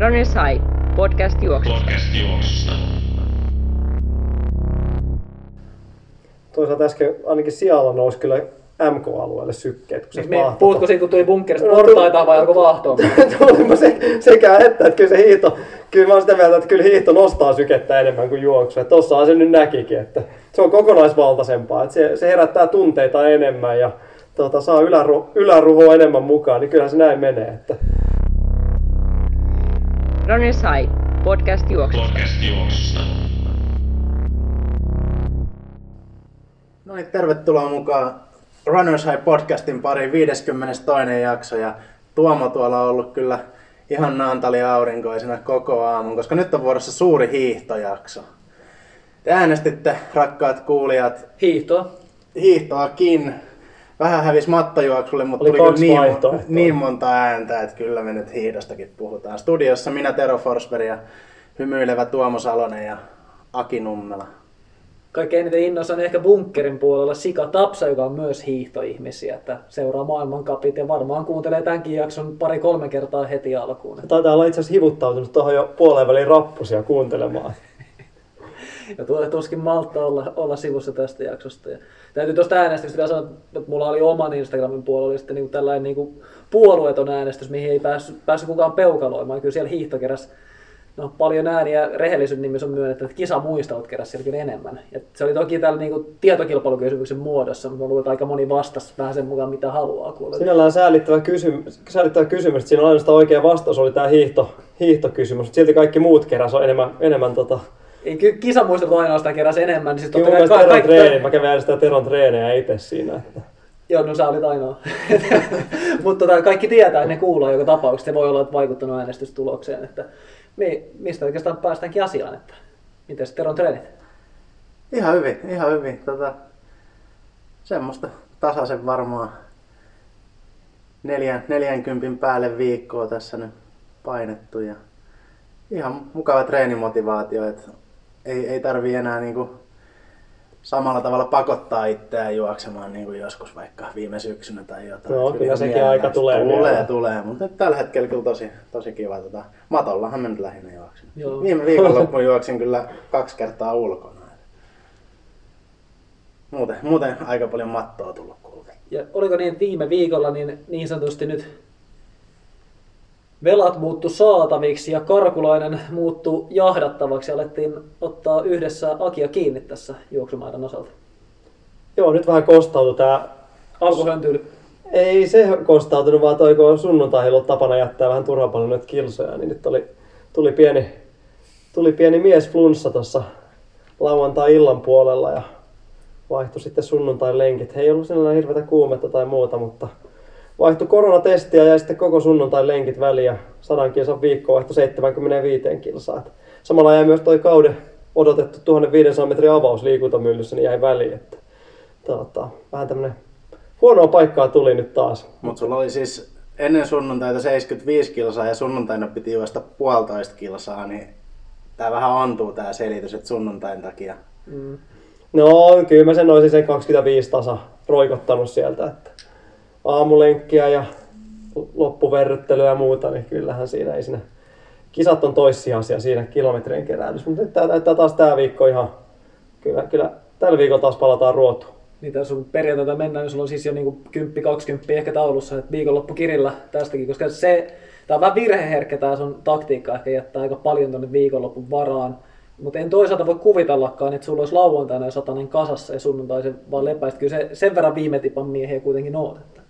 Runners High, podcast juoksusta. Podcast juoksusta. Toisaalta äsken ainakin sijalla nousi kyllä MK-alueelle sykkeet. Kun se Siis me, mahtoi. puhutko siitä, kun tuli bunkkerista No, portaita vai alkoi vaahtoa? Tuli se, sekä että, että kyllä se hiihto, kyllä mä oon sitä mieltä, että kyllä hiihto nostaa sykettä enemmän kuin juoksu. Että tossahan se nyt näkikin, että se on kokonaisvaltaisempaa, että se, se herättää tunteita enemmän ja tota, saa yläru, yläruhoa enemmän mukaan, niin kyllähän se näin menee. Että. Runners High, podcast juoksusta. Podcast juoksusta. No niin, tervetuloa mukaan Runners High podcastin pariin 52. jakso ja Tuomo tuolla on ollut kyllä ihan naantali aurinkoisena koko aamun, koska nyt on vuorossa suuri hiihtojakso. Te äänestitte, rakkaat kuulijat, Hiihtoa. hiihtoakin. Vähän hävisi mattojuoksulle, mutta Oli tuli kyllä niin, niin monta ääntä, että kyllä me nyt hiihdostakin puhutaan. Studiossa minä Tero Forsberg ja hymyilevä Tuomo Salonen ja Aki Nummela. Kaikkein eniten innoissa on ehkä bunkkerin puolella Sika Tapsa, joka on myös hiihtoihmisiä, että seuraa maailmankapit ja varmaan kuuntelee tämänkin jakson pari-kolme kertaa heti alkuun. Taitaa olla itse asiassa hivuttautunut tuohon jo puoleen väliin rappusia kuuntelemaan. Ja tuskin maltta olla, olla sivussa tästä jaksosta. Ja täytyy tuosta äänestyksestä vielä sanoa, että mulla oli oman Instagramin puolella oli sitten niin tällainen niin puolueeton äänestys, mihin ei päässyt, päässyt kukaan peukaloimaan. Kyllä siellä hiihto keräs no, paljon ääniä rehellisyyden nimissä on myönnetty, että kisa muistaut keräs siellä enemmän. Ja se oli toki täällä niin tietokilpailukysymyksen muodossa, mutta luulen, että aika moni vastasi vähän sen mukaan, mitä haluaa kuulla. Sinällään säälittävä kysymys, säälittävä kysymys että siinä ainoastaan oikea vastaus oli tämä hiihto, hiihtokysymys, silti kaikki muut keräs on enemmän, enemmän tota, kisamuistot ainoastaan keräs enemmän, niin Kyllä totta kai ka- Teron treeni, mä kävin äänestämään Teron treenejä itse siinä. Että. Joo, no sä olit ainoa. Mutta tota, kaikki tietää, että ne kuulee joka tapauksessa. Se voi olla että vaikuttanut äänestystulokseen. Että mi, mistä oikeastaan päästäänkin asiaan, että miten sitten on treenit? Ihan hyvin, ihan hyvin. Tota, semmoista tasaisen varmaan neljän, 40 päälle viikkoa tässä nyt painettu ja ihan mukava treenimotivaatio, että ei, ei tarvi enää niinku samalla tavalla pakottaa itseään juoksemaan niin kuin joskus vaikka viime syksynä tai jotain. Että kyllä ihan sekin aika tulee Tulee, vielä. tulee, mutta tällä hetkellä kyllä tosi, tosi kiva. Tota, matollahan mä nyt lähinnä juoksin. Joo. Viime viikonloppuun juoksin kyllä kaksi kertaa ulkona. Muuten, muuten aika paljon mattoa tullut kulkea. Ja oliko niin, viime viikolla niin, niin sanotusti nyt velat muuttu saataviksi ja Karkulainen muuttu jahdattavaksi ja alettiin ottaa yhdessä Akia kiinni tässä juoksumaidan osalta. Joo, nyt vähän kostautui tää. Alkuhöntyily. Ei se kostautunut, vaan toi kun sunnuntai ollut tapana jättää vähän turhan paljon noita kilsoja, niin nyt oli, tuli pieni, tuli pieni mies flunssa tuossa lauantai-illan puolella ja vaihtui sitten sunnuntai lenkit. He ei ollut sellainen hirveätä kuumetta tai muuta, mutta vaihtui koronatestiä ja sitten koko sunnuntai lenkit ja 100 kilsan viikko vaihtui 75 kilsaa. Samalla jäi myös toi kauden odotettu 1500 metrin avaus liikuntamyllyssä, niin jäi väliin. Että, tota, vähän tämmönen huonoa paikkaa tuli nyt taas. Mutta sulla oli siis ennen sunnuntaita 75 kilsaa ja sunnuntaina piti juosta puolitoista kilsaa, niin tää vähän ontuu tää selitys, että sunnuntain takia. Mm. No, kyllä mä sen olisin sen 25 tasa roikottanut sieltä, että aamulenkkiä ja loppuverryttelyä ja muuta, niin kyllähän siinä ei siinä kisat on toissijaisia siinä kilometrien keräilys, mutta nyt tää näyttää taas tää viikko ihan, kyllä, kyllä tällä viikolla taas palataan ruotuun. Niin tässä sun perjantaita mennään, niin sulla on siis jo niinku 10-20 ehkä taulussa, että viikonloppu kirillä tästäkin, koska se, tää on vähän virheherkkä tää sun taktiikka, ehkä jättää aika paljon tonne viikonlopun varaan. Mutta en toisaalta voi kuvitellakaan, että sulla olisi lauantaina ja satanen kasassa ja sunnuntai se vaan lepäistä. Kyllä se sen verran viime tipan miehiä kuitenkin oot. Että.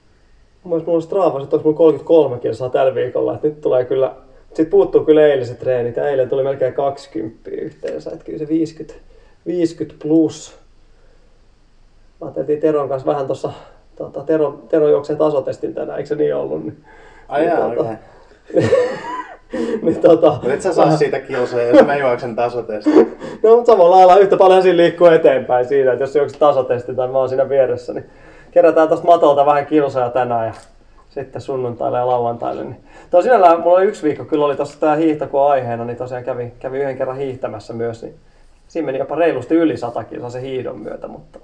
Mun mielestä mulla on Strafassa, että olisi mulla 33 kilsaa tällä viikolla, että nyt tulee kyllä, sitten puuttuu kyllä eiliset treenit, ja eilen tuli melkein 20 yhteensä, että kyllä se 50, 50 plus. Mä ajattelin Teron kanssa vähän tuossa, tota, Tero, Tero juoksee tasotestin tänään, eikö se niin ollut? Niin, Ai niin, jaa, tota, niin, tota, et sä saa siitä kilsoja, jos mä juoksen tasotesti. No, mutta samalla lailla yhtä paljon siinä liikkuu eteenpäin siinä, että jos se juokset tasotesti tai mä oon siinä vieressä, niin kerätään tuosta matolta vähän kilsoja tänään ja sitten sunnuntaille ja lauantaille. Niin. Tuo mulla oli yksi viikko, kyllä oli tuossa tää hiihto kun aiheena, niin tosiaan kävi, kävi yhden kerran hiihtämässä myös, niin siinä meni jopa reilusti yli 100 kilsaa se hiidon myötä, mutta,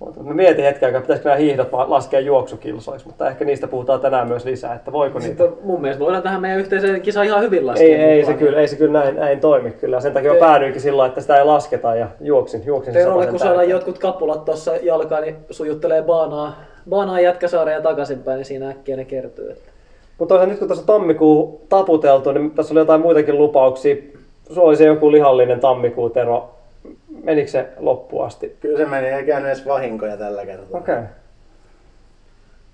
Oota, Mä mietin hetken aikaa, pitäisikö nämä hiihdot laskea juoksukilsoiksi, mutta ehkä niistä puhutaan tänään myös lisää, että voiko niitä. Sitten mun mielestä voidaan tähän meidän yhteiseen kisaan ihan hyvin laskea. Ei, ei, se kyllä, ei se kyllä näin, näin toimi kyllä. Sen takia mä Te- päädyinkin sillä että sitä ei lasketa ja juoksin, juoksin Terolle, kun saadaan jotkut kappulat tuossa jalkaan, niin sujuttelee baanaa, baanaa jätkäsaareen ja takaisinpäin, niin siinä äkkiä ne kertyy. Että Mutta toisaalta nyt kun tässä tammikuu taputeltu, niin tässä oli jotain muitakin lupauksia. Sulla oli se joku lihallinen tammikuu, Tero. Menikö se loppuun asti? Kyllä se meni, ei käynyt edes vahinkoja tällä kertaa. Okei. Okay.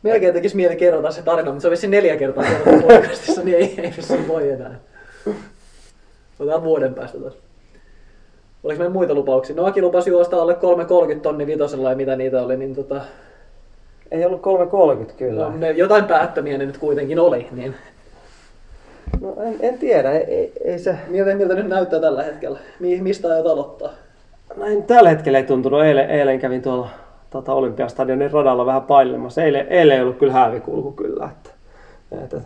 Melkein tekisi mieli kerrata se tarina, mutta se on vissiin neljä kertaa kerrottu podcastissa, niin ei, ei vissiin voi enää. Otetaan vuoden päästä taas. Oliko meillä muita lupauksia? No Aki lupasi juosta alle 330 tonni vitosella ja mitä niitä oli, niin tota, Ei ollut 3.30 kyllä. no, ne, jotain päättömiä ne nyt kuitenkin oli. Niin. No, en, en tiedä, ei, ei, ei se... Miltä, miltä nyt näyttää tällä hetkellä? Mi, mistä aiot aloittaa? Näin tällä hetkellä ei tuntunut. Eilen, eilen kävin tuolla tota, Olympiastadionin radalla vähän pailemassa. Eilen, eilen ei ollut kyllä häävikulku kyllä. Että, että,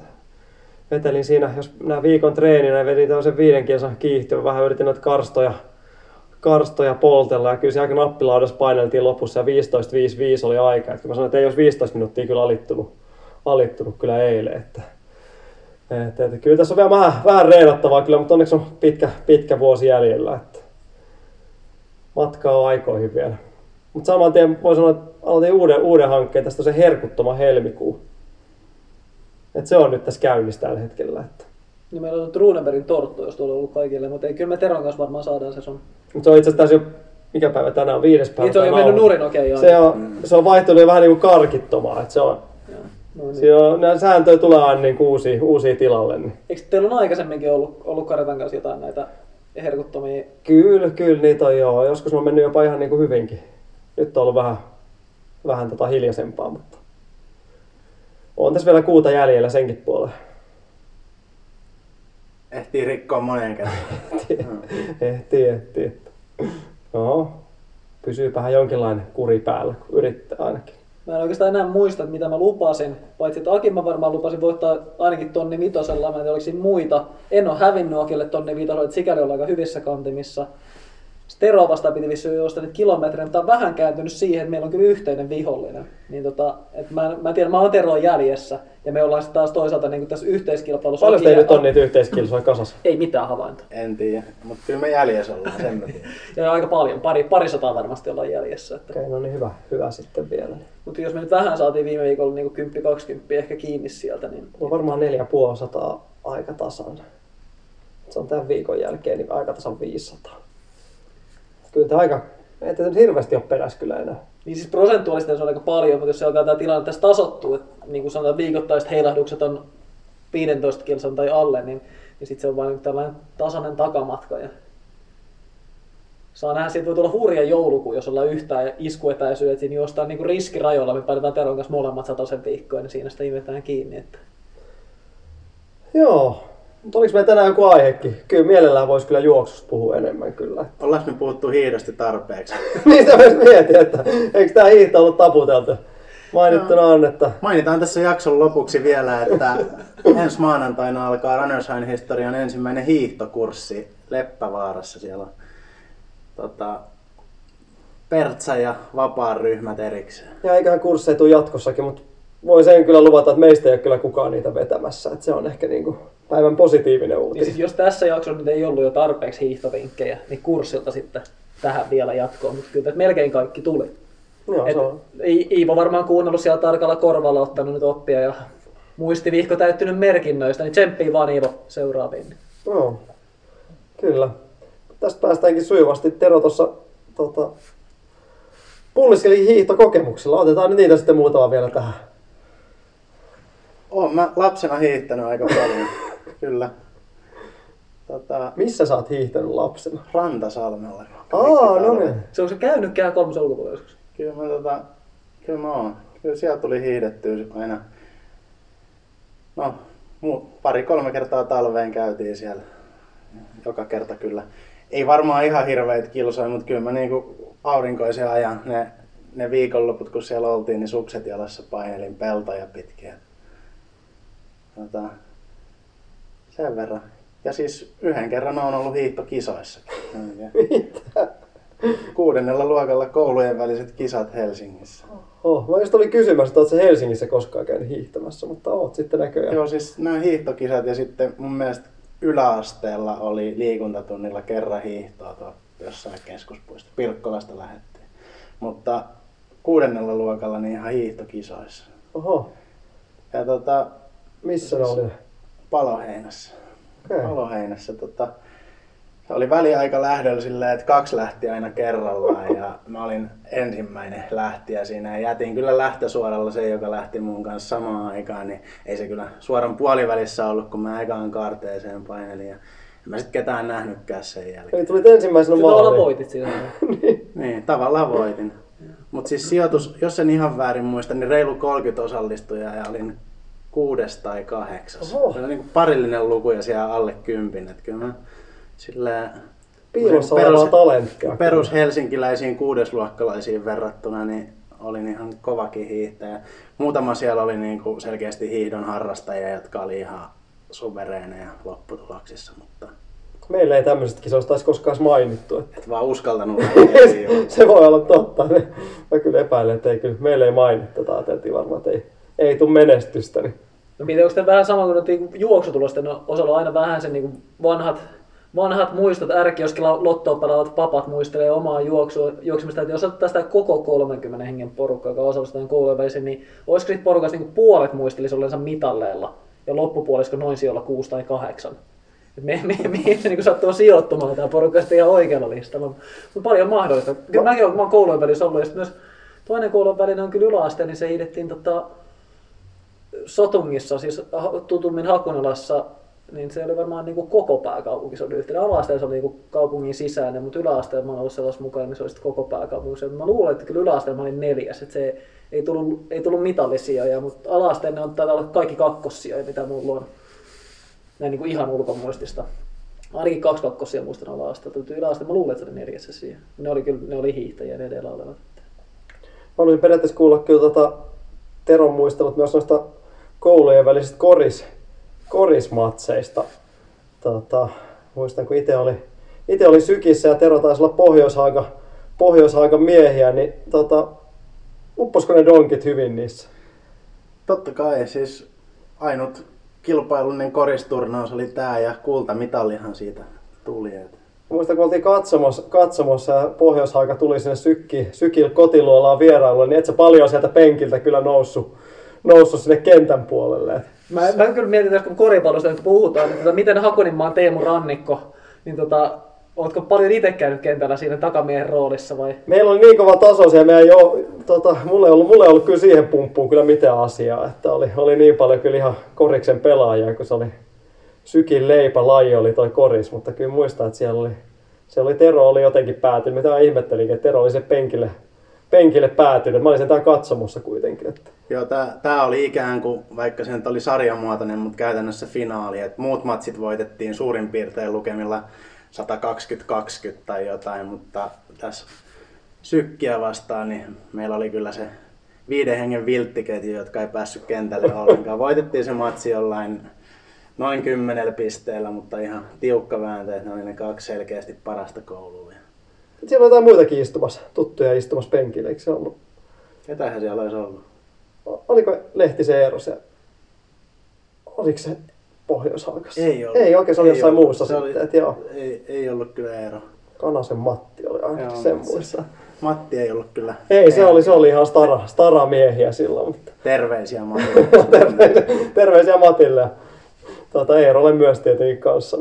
vetelin siinä, jos nämä viikon treeninä, vedin tämmöisen viiden kilsan kiihtyä, vähän yritin noita karstoja, karstoja poltella ja kyllä se aika nappilaudassa paineltiin lopussa ja 15.55 oli aika. Että mä sanoin, että ei olisi 15 minuuttia kyllä alittunut, alittunut kyllä eilen. Että, että, että kyllä tässä on vielä vähän, vähän reenattavaa kyllä, mutta onneksi on pitkä, pitkä vuosi jäljellä. Että matkaa on aikoihin vielä. Mutta saman tien voi sanoa, että aloitin uuden, uuden hankkeen. Tästä on se herkuttoma helmikuu. Et se on nyt tässä käynnissä tällä hetkellä. Että. Niin meillä on Runebergin torttu, jos tuolla on ollut kaikille, mutta ei, kyllä me Teron kanssa varmaan saadaan se sun. Mut se on itse asiassa jo, mikä päivä tänään on, viides päivä. Niin se on jo mennyt nurin, okei joo. Se on, se on vaihtunut vähän niin kuin karkittomaa. Että se on. No niin. siinä on, nämä sääntöjä tulee aina niin uusia, uusia tilalle. Niin. Eikö teillä on aikaisemminkin ollut, ollut Karetan kanssa jotain näitä herkuttomia? Kyllä, kyllä niitä on joo. Joskus on mennyt jopa ihan niin kuin hyvinkin. Nyt on ollut vähän, vähän tota hiljaisempaa, mutta on tässä vielä kuuta jäljellä senkin puolella. Ehtii rikkoa moneen kertaan. ehtii, ehtii. No, pysyypähän jonkinlainen kuri päällä, kun yrittää ainakin. Mä en oikeastaan enää muista, että mitä mä lupasin. Paitsi että Akin mä varmaan lupasin voittaa ainakin tonni vitosella. Mä en tiedä, oliko siinä muita. En ole hävinnyt Akille tonni vitosella, että sikäli ollaan aika hyvissä kantimissa. Stero vastaan piti vissiin juosta niitä kilometrejä, mutta on vähän kääntynyt siihen, että meillä on kyllä yhteinen vihollinen. Niin tota, et mä, mä en tiedä, mä oon Teroon jäljessä. Ja me ollaan sitten taas toisaalta niin tässä yhteiskilpailussa. Paljon teillä nyt on niitä yhteiskilsoja kasassa? Ei mitään havaintoa. En tiedä, mutta kyllä me jäljessä ollaan, sen mä tiedän. Ja aika paljon, pari, parisataa varmasti ollaan jäljessä. Että. Okei, no niin hyvä, hyvä sitten vielä. Mutta jos me nyt vähän saatiin viime viikolla niin 10-20 ehkä kiinni sieltä, niin On varmaan 450 aika tasan. Se on tämän viikon jälkeen niin aika tasan 500. Kyllä tämä aika, ei tätä nyt hirveästi ole perässä kyllä enää. Niin siis prosentuaalisesti se on aika paljon, mutta jos se alkaa tämä tilanne tässä tasottua, että niin kuin sanotaan viikoittaiset heilahdukset on 15 kilsan tai alle, niin, niin sitten se on vain tällainen tasainen takamatka. Ja saa nähdä, siitä voi tulla hurja joulukuu, jos ollaan yhtään iskuetäisyydet, niin juostaan niin riskirajoilla, me päätetään Teron kanssa molemmat sataisen viikkoa, niin siinä sitä imetään kiinni. Että. Joo, mutta oliko meillä tänään joku aihekin? Kyllä mielellään voisi kyllä juoksusta puhua enemmän kyllä. Ollaanko me puhuttu hiidosta tarpeeksi? niin sitä myös mietin, että eikö tämä hiihto ollut taputeltu. Mainittuna on, että Mainitaan tässä jakson lopuksi vielä, että ensi maanantaina alkaa Runners High historian ensimmäinen hiihtokurssi Leppävaarassa. Siellä on tota, Pertsa ja vapaan ryhmät erikseen. ja eiköhän kursseja tule jatkossakin, mutta voi sen kyllä luvata, että meistä ei ole kyllä kukaan niitä vetämässä. Että se on ehkä niinku päivän positiivinen Niin uutinen. siis jos tässä jaksossa nyt ei ollut jo tarpeeksi hiihtovinkkejä, niin kurssilta sitten tähän vielä jatkoon, mutta kyllä melkein kaikki tuli. Joo, Et se on. Iivo varmaan kuunnellut siellä tarkalla korvalla, ottanut nyt oppia ja muistivihko täyttynyt merkinnöistä, niin tsemppii vaan Iivo seuraaviin. Joo, kyllä. Tästä päästäänkin sujuvasti. Tero tuossa tota, pulliskeli hiihtokokemuksilla. Otetaan nyt niitä sitten muutama vielä tähän. Oon mä lapsena hiihtänyt aika paljon. Kyllä. Tota, Missä sä oot hiihtänyt lapsena? Rantasalmella. Aa, no niin. Se on se käynyt kää kolmosen ulkopuolella joskus. Kyllä mä, tota, kyllä mä oon. Kyllä siellä tuli hiihdettyä aina. No, pari-kolme kertaa talveen käytiin siellä. Joka kerta kyllä. Ei varmaan ihan hirveitä kilsoja, mutta kyllä mä niinku aurinkoisen ajan ne, ne viikonloput, kun siellä oltiin, niin sukset jalassa painelin peltoja pitkin. Tota, sen verran. Ja siis yhden kerran on ollut hiihtokisoissa. Kuudennella luokalla koulujen väliset kisat Helsingissä. Oh, mä just olin kysymässä, että Helsingissä koskaan käynyt hiihtämässä, mutta oot sitten näköjään. Joo, siis nämä hiihtokisat ja sitten mun mielestä yläasteella oli liikuntatunnilla kerran hiihtoa tuolla jossain keskuspuistossa. Pirkkolasta lähettiin. Mutta kuudennella luokalla niin ihan hiihtokisoissa. Oho, Ja tota, missä ne oli? Paloheinässä. Okei. Paloheinässä tota, se oli väliaika lähdöllä silleen, että kaksi lähti aina kerrallaan ja mä olin ensimmäinen lähtiä siinä ja jätin kyllä lähtösuoralla se, joka lähti mun kanssa samaan aikaan, niin ei se kyllä suoran puolivälissä ollut, kun mä ekaan kaarteeseen painelin ja en mä sit ketään nähnytkään sen jälkeen. Eli tulit ensimmäisenä maaliin. voitit siinä. Niin, tavallaan voitin. Mutta siis sijoitus, jos en ihan väärin muista, niin reilu 30 osallistujaa ja olin kuudes tai kahdeksas. Oho. Se oli niin parillinen luku ja siellä alle kympin. Et kyllä mä silleen, Piilossa perus- talenttia. perus helsinkiläisiin kuudesluokkalaisiin verrattuna, niin olin ihan kovakin hiihtäjä. Muutama siellä oli niin kuin selkeästi hiihdon harrastajia, jotka oli ihan suvereeneja lopputuloksissa, mutta Meillä ei tämmöisestä kisoista taisi koskaan mainittu. Että et vaan uskaltanut se voi olla totta. Mä kyllä epäilen, että ei kyllä, meillä ei mainittu. Tätä ajateltiin varmaan, että ei, ei tule menestystä. Niin. No miten, onko tämä vähän sama kuin niinku juoksutulosten osalla on aina vähän sen niinku vanhat, vanhat muistot, ärkioskilla lottoa pelaavat papat muistelee omaa juoksua, juoksemista, että jos ottaa sitä koko 30 hengen porukkaa, joka osallistuu koulujen väliin, niin olisiko siitä porukasta niin puolet muistelisi ollensa mitalleilla ja loppupuolisko noin sijoilla 6 tai 8? Et me, me, mihin se niin sattuu sijoittumaan tämä porukka sitten ihan oikealla listalla. Mutta paljon mahdollista. Kyllä mäkin olen, mä oon koulujen välissä ollut, ja myös toinen koulun välinen on kyllä yläaste, niin se hiidettiin tota, Sotungissa, siis tutummin Hakunalassa, niin se oli varmaan niin kuin koko pääkaupunki, se oli yhtenä. Ala-asteella se oli niin kuin kaupungin sisäinen, mutta yläasteella mä oon ollut sellaisessa mukana, niin se oli sitten koko pääkaupunki. Mä luulen, että kyllä yläasteella mä olin neljäs, että se ei tullut, ei tullut mitallisijoja, mutta ala ne on taitaa olla kaikki kakkossijoja, mitä mulla on. Näin niin kuin ihan ulkomuistista. Ainakin kaksi kakkosia muistan ala-asteelta, mutta yläasteella mä luulen, että se oli neljäs siihen. Ne oli, kyllä, ne oli hiihtäjiä ne edellä olevat. Mä haluaisin periaatteessa kuulla kyllä tota Teron muistelut myös noista koulujen välisistä koris, korismatseista. Tota, muistan, kun itse oli, itse oli sykissä ja Tero taisi olla pohjoishaaga, pohjoishaaga miehiä, niin tota, upposko ne donkit hyvin niissä? Totta kai, siis ainut kilpailullinen koristurnaus oli tää ja kultamitallihan siitä tuli. Et Muistan, kun oltiin katsomossa, katsomossa ja Pohjoishaaga tuli sinne sykki, sykillä kotiluolaan vierailulle, niin et sä paljon sieltä penkiltä kyllä noussut, noussut sinne kentän puolelle. Mä, mä kyllä mietin, että kun koripallosta nyt puhutaan, niin tota, miten Hakoninmaan Teemu Rannikko, niin tota, ootko paljon itse käynyt kentällä siinä takamiehen roolissa vai? Meillä oli niin kova taso siellä, meidän jo, tota, mulla, ei ollut, mulla ei ollut kyllä siihen pumppuun kyllä mitään asiaa, että oli, oli niin paljon kyllä ihan koriksen pelaajia, kun se oli sykin leipä laji oli toi koris, mutta kyllä muistan, että siellä oli, siellä oli Tero oli jotenkin päätynyt, mitä mä ihmettelinkin, että Tero oli se penkille, penkille päätynyt, mä olin tää katsomossa kuitenkin, että Joo, tää, tää oli ikään kuin, vaikka se oli sarjamuotoinen, mutta käytännössä finaali. Et muut matsit voitettiin suurin piirtein lukemilla 120-20 tai jotain, mutta tässä sykkiä vastaan, niin meillä oli kyllä se viiden hengen vilttiketju, jotka ei päässyt kentälle ollenkaan. Voitettiin se matsi jollain noin kymmenellä pisteellä, mutta ihan tiukka vääntö, että ne oli ne kaksi selkeästi parasta koulua. Et siellä on jotain muitakin istumassa, tuttuja istumassa penkillä, eikö se ollut? Ketähän siellä olisi ollut? Oliko Lehtisen Eero se? Oliko se Pohjois-Haakassa? Ei ollut. Ei oikein, se oli Ei jossain ollut. muussa Se sitten. oli- Et joo, Ei, ei ollut kyllä Eero. Kanasen Matti oli ainakin sen muissa. Matti ei ollut kyllä. Ei, se oli, se oli ihan stara, stara miehiä silloin, mutta Terveisiä Matti. terveisiä, terveisiä Matille tuota, Eerolle myös tietenkin kanssa.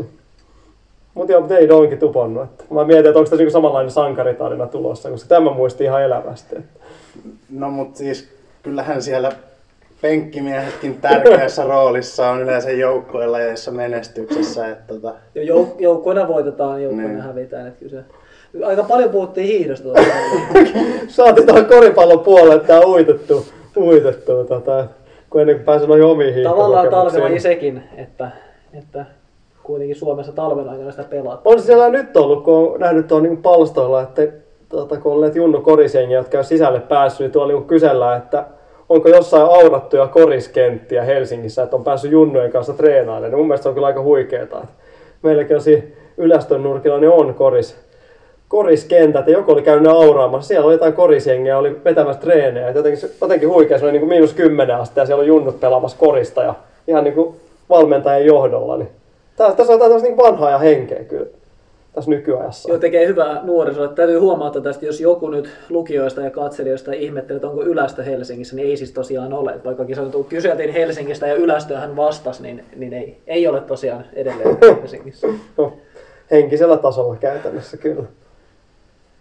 Mutta joo, mutta ei Donki tuponnut. Että mä mietin, että onko tässä niinku samanlainen sankaritarina tulossa, koska tämä muisti ihan elävästi. Että No mut siis kyllähän siellä penkkimiehetkin tärkeässä roolissa on yleensä joukkoilla joissa menestyksessä. Että tota, Jo, jouk- joukkoina voitetaan, joukkoina Niin. hävitään. Että kyllä se, aika paljon puhuttiin hiihdosta. Saatiin tuohon koripallon puolelle tää uitettu, uitettu tota, kun ennen kuin pääsin noihin omiin Tavallaan talvelaji sekin, että, että kuitenkin Suomessa talven aikana sitä pelaat. On siellä nyt ollut, kun on nähnyt tuolla niin palstoilla, että tuota, kun näitä Junnu korisjengiä, jotka on sisälle päässyt, niin tuolla niin kysellään, että onko jossain aurattuja koriskenttiä Helsingissä, että on päässyt Junnujen kanssa treenailemaan. Mun mielestä se on kyllä aika huikeeta. Meilläkin on siinä Ylästön nurkilla niin on koris, koriskentät ja joku oli käynyt auraamassa. Siellä oli jotain korisjengiä, oli vetämässä treenejä. Jotenkin, jotenkin huikea, se oli niin kuin miinus kymmenen astetta ja siellä on junnut pelaamassa korista ja ihan niin kuin valmentajan johdolla. Niin. Tässä, tässä on jotain niin vanhaa ja henkeä kyllä tässä nykyajassa. Joo, tekee hyvää nuorisolle. Täytyy huomata tästä, jos joku nyt lukijoista ja katselijoista ihmettelee, että onko Ylästö Helsingissä, niin ei siis tosiaan ole. Et Vaikkakin sanottu, kyseltiin Helsingistä ja Ylästöä hän vastasi, niin, niin ei, ei ole tosiaan edelleen Helsingissä. No, henkisellä tasolla käytännössä kyllä.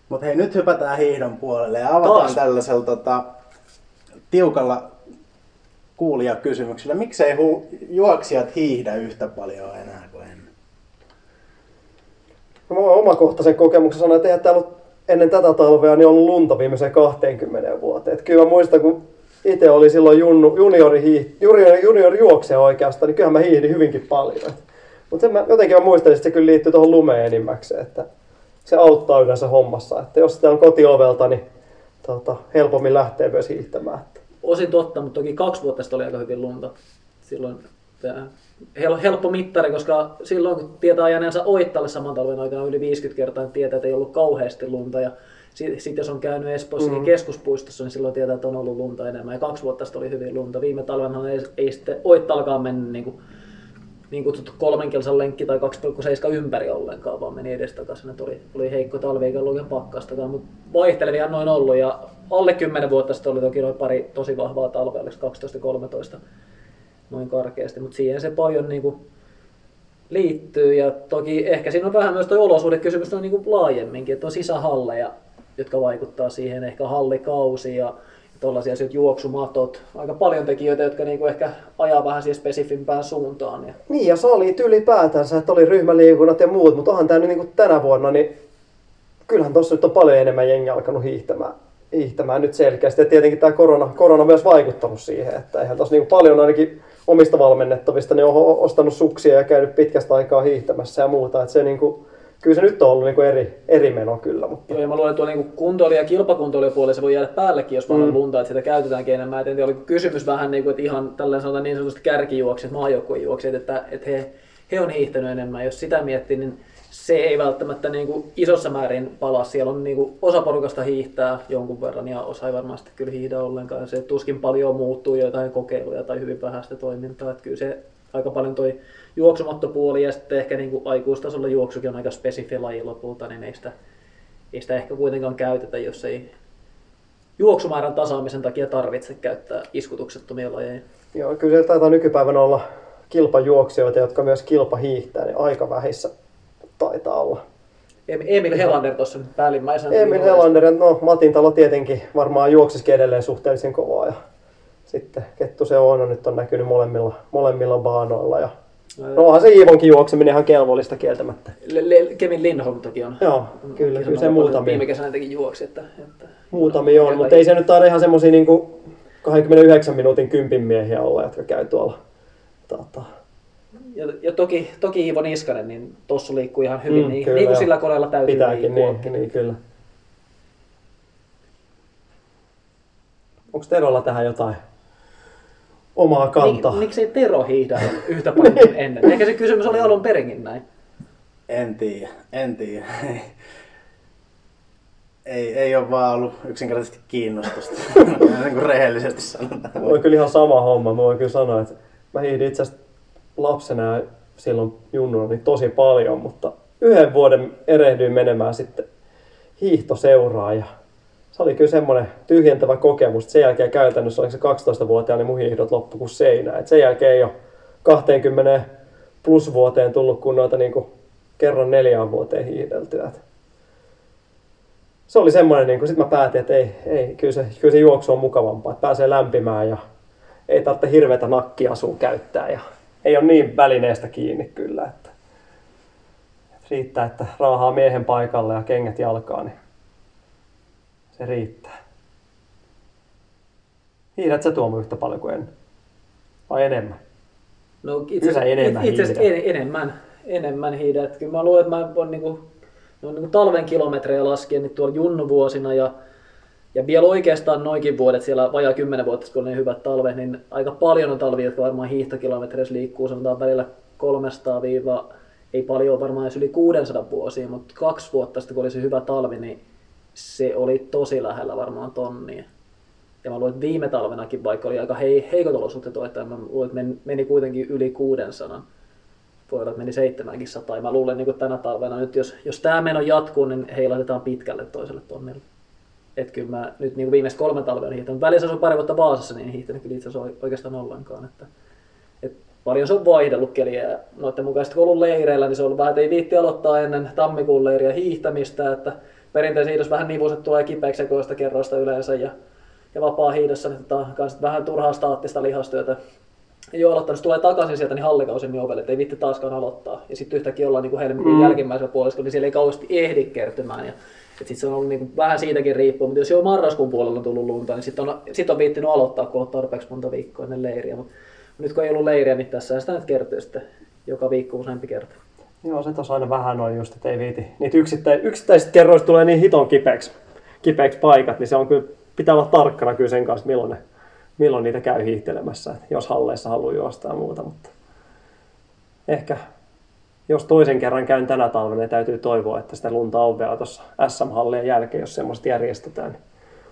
Mutta hei, nyt hypätään hiihdon puolelle ja avataan Taas. tällaisella tota, tiukalla kuulijakysymyksellä. Miksei hu- juoksijat hiihdä yhtä paljon enää kuin ennen? No, mä omakohtaisen kokemuksen sanoa, että eihän täällä ennen tätä talvea niin ollut lunta viimeiseen 20 vuoteen. Et kyllä mä muistan, kun itse oli silloin junnu, juniori, hiih, juniori, juniori juoksija oikeastaan, niin kyllähän mä hiihdin hyvinkin paljon. Mutta mä, jotenkin mä muistelin, että se kyllä liittyy tuohon lumeen enimmäkseen, että se auttaa yleensä hommassa. Että jos sitä on kotiovelta, niin tota, helpommin lähtee myös hiihtämään. Osin totta, mutta toki kaksi vuotta sitten oli aika hyvin lunta. Silloin hel- helppo mittari, koska silloin kun tietää ajaneensa Oittalle saman talven aikana yli 50 kertaa, niin tietää, että ei ollut kauheasti lunta. Ja sitten sit jos on käynyt Espoossa mm. keskuspuistossa, niin silloin tietää, että on ollut lunta enemmän. Ja kaksi vuotta sitten oli hyvin lunta. Viime talvenhan ei, ei sitten Oittallakaan mennyt niin kuin, niin kutsuttu kolmen kilsan lenkki tai 2,7 ympäri ollenkaan, vaan meni edestakaisin. Että oli, oli heikko talvi eikä ollut oikein pakkastakaan, mutta vaihtelevia noin ollut. Ja alle 10 vuotta sitten oli toki noin pari tosi vahvaa talvea, oliko 12-13 noin karkeasti, mutta siihen se paljon niin kuin liittyy. Ja toki ehkä siinä on vähän myös tuo olosuhdekysymys on niin kuin laajemminkin, että on sisähalleja, jotka vaikuttaa siihen, ehkä hallikausi ja tuollaisia asioita, juoksumatot, aika paljon tekijöitä, jotka niinku ehkä ajaa vähän siihen spesifimpään suuntaan. Ja Niin, ja salit ylipäätänsä, että oli ryhmäliikunnat ja muut, mutta onhan tämä nyt niin tänä vuonna, niin kyllähän tuossa nyt on paljon enemmän jengi alkanut hiihtämään, hiihtämään nyt selkeästi. Ja tietenkin tämä korona, korona on myös vaikuttanut siihen, että eihän tuossa niin paljon ainakin omista valmennettavista, ne on ostanut suksia ja käynyt pitkästä aikaa hiihtämässä ja muuta. Että se niin kuin, kyllä se nyt on ollut niin kuin eri, eri meno kyllä, mutta Joo, ja mä luulen, että tuolla niinku kuntoilija- ja kilpakuntoilijapuolella se voi jäädä päällekin, jos vaan on Mm. lunta, että sitä käytetäänkin enemmän. Et en tiedä, oliko kysymys vähän niin kuin, että ihan tällainen sanotaan niin sanotusti kärkijuoksijat, maajoukkuejuoksijat, että, että he, he on hiihtänyt enemmän. Jos sitä miettii, niin se ei välttämättä niin kuin isossa määrin palaa. Siellä on niin kuin osa porukasta hiihtää jonkun verran ja osa ei varmasti kyllä hiihdä ollenkaan. Se tuskin paljon muuttuu jotain kokeiluja tai hyvin vähäistä toimintaa. Että kyllä se aika paljon toi juoksumattopuoli ja sitten ehkä niin kuin aikuistasolla juoksukin on aika spesifi laji lopulta, niin ei sitä, ei sitä ehkä kuitenkaan käytetä, jos ei juoksumäärän tasaamisen takia tarvitse käyttää iskutuksettomia lajeja. joo, kyllä siellä taitaa nykypäivänä olla kilpajuoksijoita, jotka myös kilpahiihtää, niin aika vähissä taitaa olla. Em- Emil Helander tuossa nyt päällimmäisenä. Emil Helander, no Matin talo tietenkin varmaan juoksisikin edelleen suhteellisen kovaa ja sitten Kettu se on nyt on näkynyt molemmilla, molemmilla baanoilla ja no onhan se Iivonkin juokseminen ihan kelvollista kieltämättä. Le- Le- Kevin Lindholm toki on. Joo, kyllä, kyllä se muutamia, Viime kesänä teki juoksi, että, että muutamia on, mutta ei se nyt taida ihan semmosia niinku 29 minuutin kympin miehiä olla, jotka käy tuolla tota, Ja, ja toki, toki Iivo Niskanen, niin tossu liikkuu ihan hyvin, Mm, niin, kyllä, niin kuin sillä koneella täytyy pitääkin, liikkua. niin, niin kyllä. Onko Terolla tähän jotain omaa kantaa? Mik, miksei Tero hiihdä yhtä paljon kuin ennen? Ehkä se kysymys oli alun perinkin näin. En tiedä, en tiedä. ei, ei ole vaan ollut yksinkertaisesti kiinnostusta, niin kuin rehellisesti sanotaan. Mulla on kyllä ihan sama homma. Mä voin kyllä sanoa, että mä hiihdin itse asiassa lapsena ja silloin junnuna niin tosi paljon, mutta yhden vuoden erehdyin menemään sitten hiihtoseuraa ja se oli kyllä semmoinen tyhjentävä kokemus. Sen jälkeen käytännössä, oliko se 12-vuotiaana, niin mun hiihdot loppu kuin seinä. Et sen jälkeen ei ole 20 plus vuoteen tullut kun noita niin kuin kerran neljään vuoteen hiihdeltyä. Se oli semmoinen, niin kuin, sit mä päätin, että ei, ei kyllä, se, kyllä se juoksu on mukavampaa, että pääsee lämpimään ja ei tarvitse hirveätä nakkiasua käyttää ja ei ole niin välineestä kiinni kyllä, että riittää, että raahaa miehen paikalle ja kengät jalkaan, niin se riittää. Hiihdät sä Tuomo yhtä paljon kuin ennen? Vai enemmän? No itse, Kyllä enemmän itse asiassa en, enemmän, enemmän hiihdät. Kyllä mä luulen, että mä voin niinku, no, niinku talven kilometrejä laskea niin tuolla junnuvuosina ja, ja vielä oikeastaan noikin vuodet, siellä vajaa 10 vuotta, kun oli ne hyvät talvet, niin aika paljon on talvia, jotka varmaan hiihtokilometreissä liikkuu, sanotaan välillä ei paljon varmaan edes yli 600 vuosia, mutta kaksi vuotta sitten kun oli se hyvä talvi, niin se oli tosi lähellä varmaan tonnia. Ja mä luulen, että viime talvenakin, vaikka oli aika hei, heikot olosuhteet, että mä luulen, että meni, kuitenkin yli 600. Voi olla, että meni seitsemänkin sataa. Ja mä luulen, niin kuin tänä talvena nyt, jos, jos tämä meno jatkuu, niin heilatetaan pitkälle toiselle tonnille. Että kyllä mä nyt niin kuin viimeiset kolme talvea hiihtänyt. Välissä asun pari vuotta Vaasassa, niin hiihtänyt kyllä itse asiassa oikeastaan ollenkaan. Että, et paljon se on vaihdellut keliä ja noiden mukaan kun ollut leireillä, niin se on ollut vähän, että ei viitti aloittaa ennen tammikuun leiriä hiihtämistä, että perinteisen hiidossa vähän nivuset tulee kipeäksi sekoista kerroista yleensä ja, ja vapaa hiidossa niin tota, kans vähän turhaa staattista lihastyötä. Ei ole aloittanut, tulee takaisin sieltä niin hallikausin niin ovelle, että ei vitti taaskaan aloittaa. Ja sitten yhtäkkiä ollaan niin helmikuun mm. jälkimmäisellä puoliskolla, niin siellä ei kauheasti ehdi kertymään. Ja sitten se on ollut niin kuin, vähän siitäkin riippuen, mutta jos jo marraskuun puolella on tullut lunta, niin sitten on, sit on viittinyt aloittaa, kun on tarpeeksi monta viikkoa ennen leiriä. Mutta nyt kun ei ollut leiriä, niin tässä sitä nyt kertyy sitten joka viikko useampi kerta. Joo, se tuossa aina vähän on just, että ei viiti. Niitä yksittä, yksittäisistä kerroista tulee niin hiton kipeäksi, kipeäksi paikat, niin se on kyllä, pitää olla tarkkana kyllä sen kanssa, milloin, ne, milloin niitä käy hiihtelemässä, jos halleissa haluaa juosta ja muuta. Mutta ehkä jos toisen kerran käyn tänä talvena, niin täytyy toivoa, että sitä lunta on vielä tuossa SM-hallien jälkeen, jos semmoista järjestetään. Niin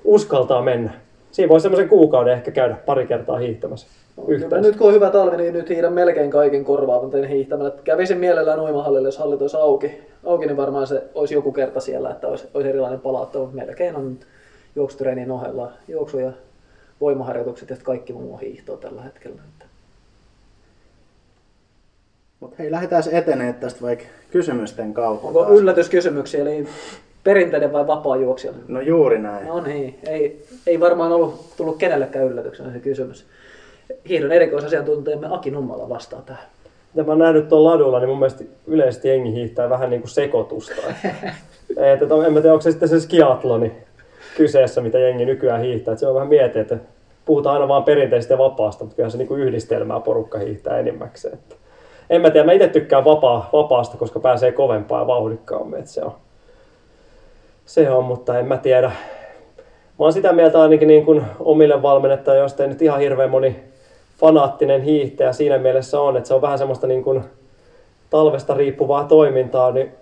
uskaltaa mennä. Siinä voi semmoisen kuukauden ehkä käydä pari kertaa hiihtämässä. Hyvä. Nyt kun on hyvä talvi, niin nyt hiihdän melkein kaiken korvaavan hiihtämällä. Kävisin mielellään uimahallille, jos hallit olisi auki. auki, niin varmaan se olisi joku kerta siellä, että olisi, olisi erilainen palautto, mutta melkein on juoksutreenin ohella juoksu ja voimaharjoitukset ja kaikki muu hiihtoa tällä hetkellä. Mutta hei, lähdetään etenee tästä vaikka kysymysten kautta. Onko yllätyskysymyksiä, eli perinteinen vai vapaa juoksija? No juuri näin. No niin, ei, ei varmaan ollut tullut kenellekään yllätyksenä se kysymys. Hiihdon erikoisasiantuntijamme Aki Nummala vastaa tähän. Mitä mä oon nähnyt tuolla ladulla, niin mun mielestä yleisesti jengi hiihtää vähän niin kuin sekoitusta. et, et, en mä tiedä, onko se sitten se skiatloni kyseessä, mitä jengi nykyään hiihtää. Et se on vähän mieti, että puhutaan aina vaan perinteistä ja vapaasta, mutta kyllä se niin kuin yhdistelmää porukka hiihtää enimmäkseen. Että en mä tiedä, mä itse tykkään vapaa, vapaasta, koska pääsee kovempaa ja vauhdikkaammin. Että se, on, se on, mutta en mä tiedä. Mä oon sitä mieltä ainakin niin kuin omille valmennettajille, jos ei nyt ihan hirveän moni fanaattinen hiihtäjä siinä mielessä on, että se on vähän semmoista niin kuin talvesta riippuvaa toimintaa, niin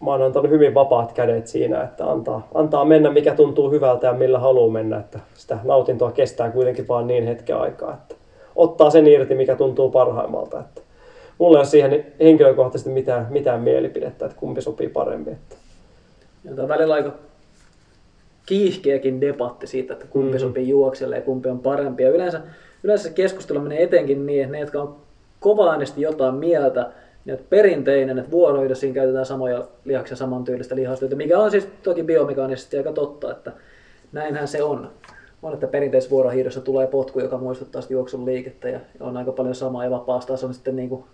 mä oon antanut hyvin vapaat kädet siinä, että antaa, antaa mennä mikä tuntuu hyvältä ja millä haluaa mennä, että sitä nautintoa kestää kuitenkin vaan niin hetken aikaa, että ottaa sen irti, mikä tuntuu parhaimmalta. Että mulla ei ole siihen henkilökohtaisesti mitään, mitään mielipidettä, että kumpi sopii paremmin. Että. Ja tämä on välillä aika kiihkeäkin debatti siitä, että kumpi mm-hmm. sopii juokselle ja kumpi on parempi. Ja yleensä, yleensä se keskustelu menee etenkin niin, että ne, jotka on kovaanesti jotain mieltä, niin että perinteinen, että vuorohidossa käytetään samoja lihaksia samantyylistä lihastyötä, mikä on siis toki biomekaanisesti aika totta, että näinhän se on. On, että perinteisessä vuorohiidossa tulee potku, joka muistuttaa juoksun liikettä ja on aika paljon samaa ja vapaasta on sitten niin kuin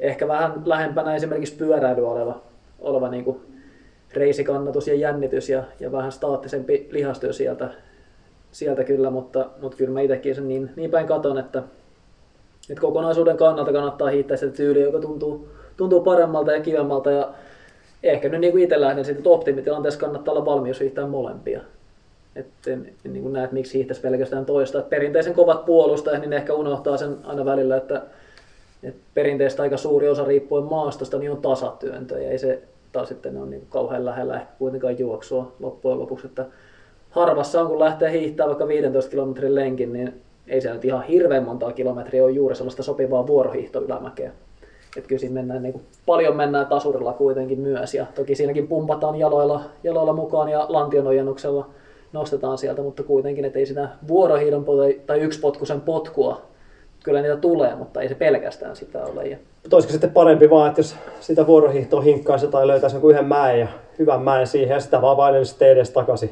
ehkä vähän lähempänä esimerkiksi pyöräily oleva, oleva niin kuin reisikannatus ja jännitys ja, ja vähän staattisempi lihastyö sieltä, sieltä kyllä, mutta, mutta kyllä mä itsekin sen niin, niin päin katon, että, että kokonaisuuden kannalta kannattaa hiittää sitä tyyliä, joka tuntuu, tuntuu paremmalta ja kivemmalta ja ehkä nyt niin kuin itse lähden siitä, että optimitilanteessa kannattaa olla valmius hiihtää molempia. Että en, en niin näe, että miksi hiihtäisi pelkästään toista. Et perinteisen kovat puolustajat, niin ehkä unohtaa sen aina välillä, että et perinteistä aika suuri osa riippuen maastosta niin on tasatyöntö ja ei se taas sitten ole niin kauhean lähellä ehkä kuitenkaan juoksua loppujen lopuksi. Että harvassa on, kun lähtee hiihtämään vaikka 15 kilometrin lenkin, niin ei se nyt ihan hirveän montaa kilometriä ole juuri sellaista sopivaa vuorohiihtoylämäkeä. Että kyllä siinä mennään, niin kuin, paljon mennään tasurilla kuitenkin myös ja toki siinäkin pumpataan jaloilla, jaloilla mukaan ja lantionojennuksella nostetaan sieltä, mutta kuitenkin, että ei sitä vuorohiidon tai yksipotkusen potkua kyllä niitä tulee, mutta ei se pelkästään sitä ole. Ja... Olisiko sitten parempi vaan, että jos sitä vuorohiihtoa hinkkaisi tai löytäisi joku yhden mäen ja hyvän mäen siihen ja sitä vaan vain sitten edes takaisin?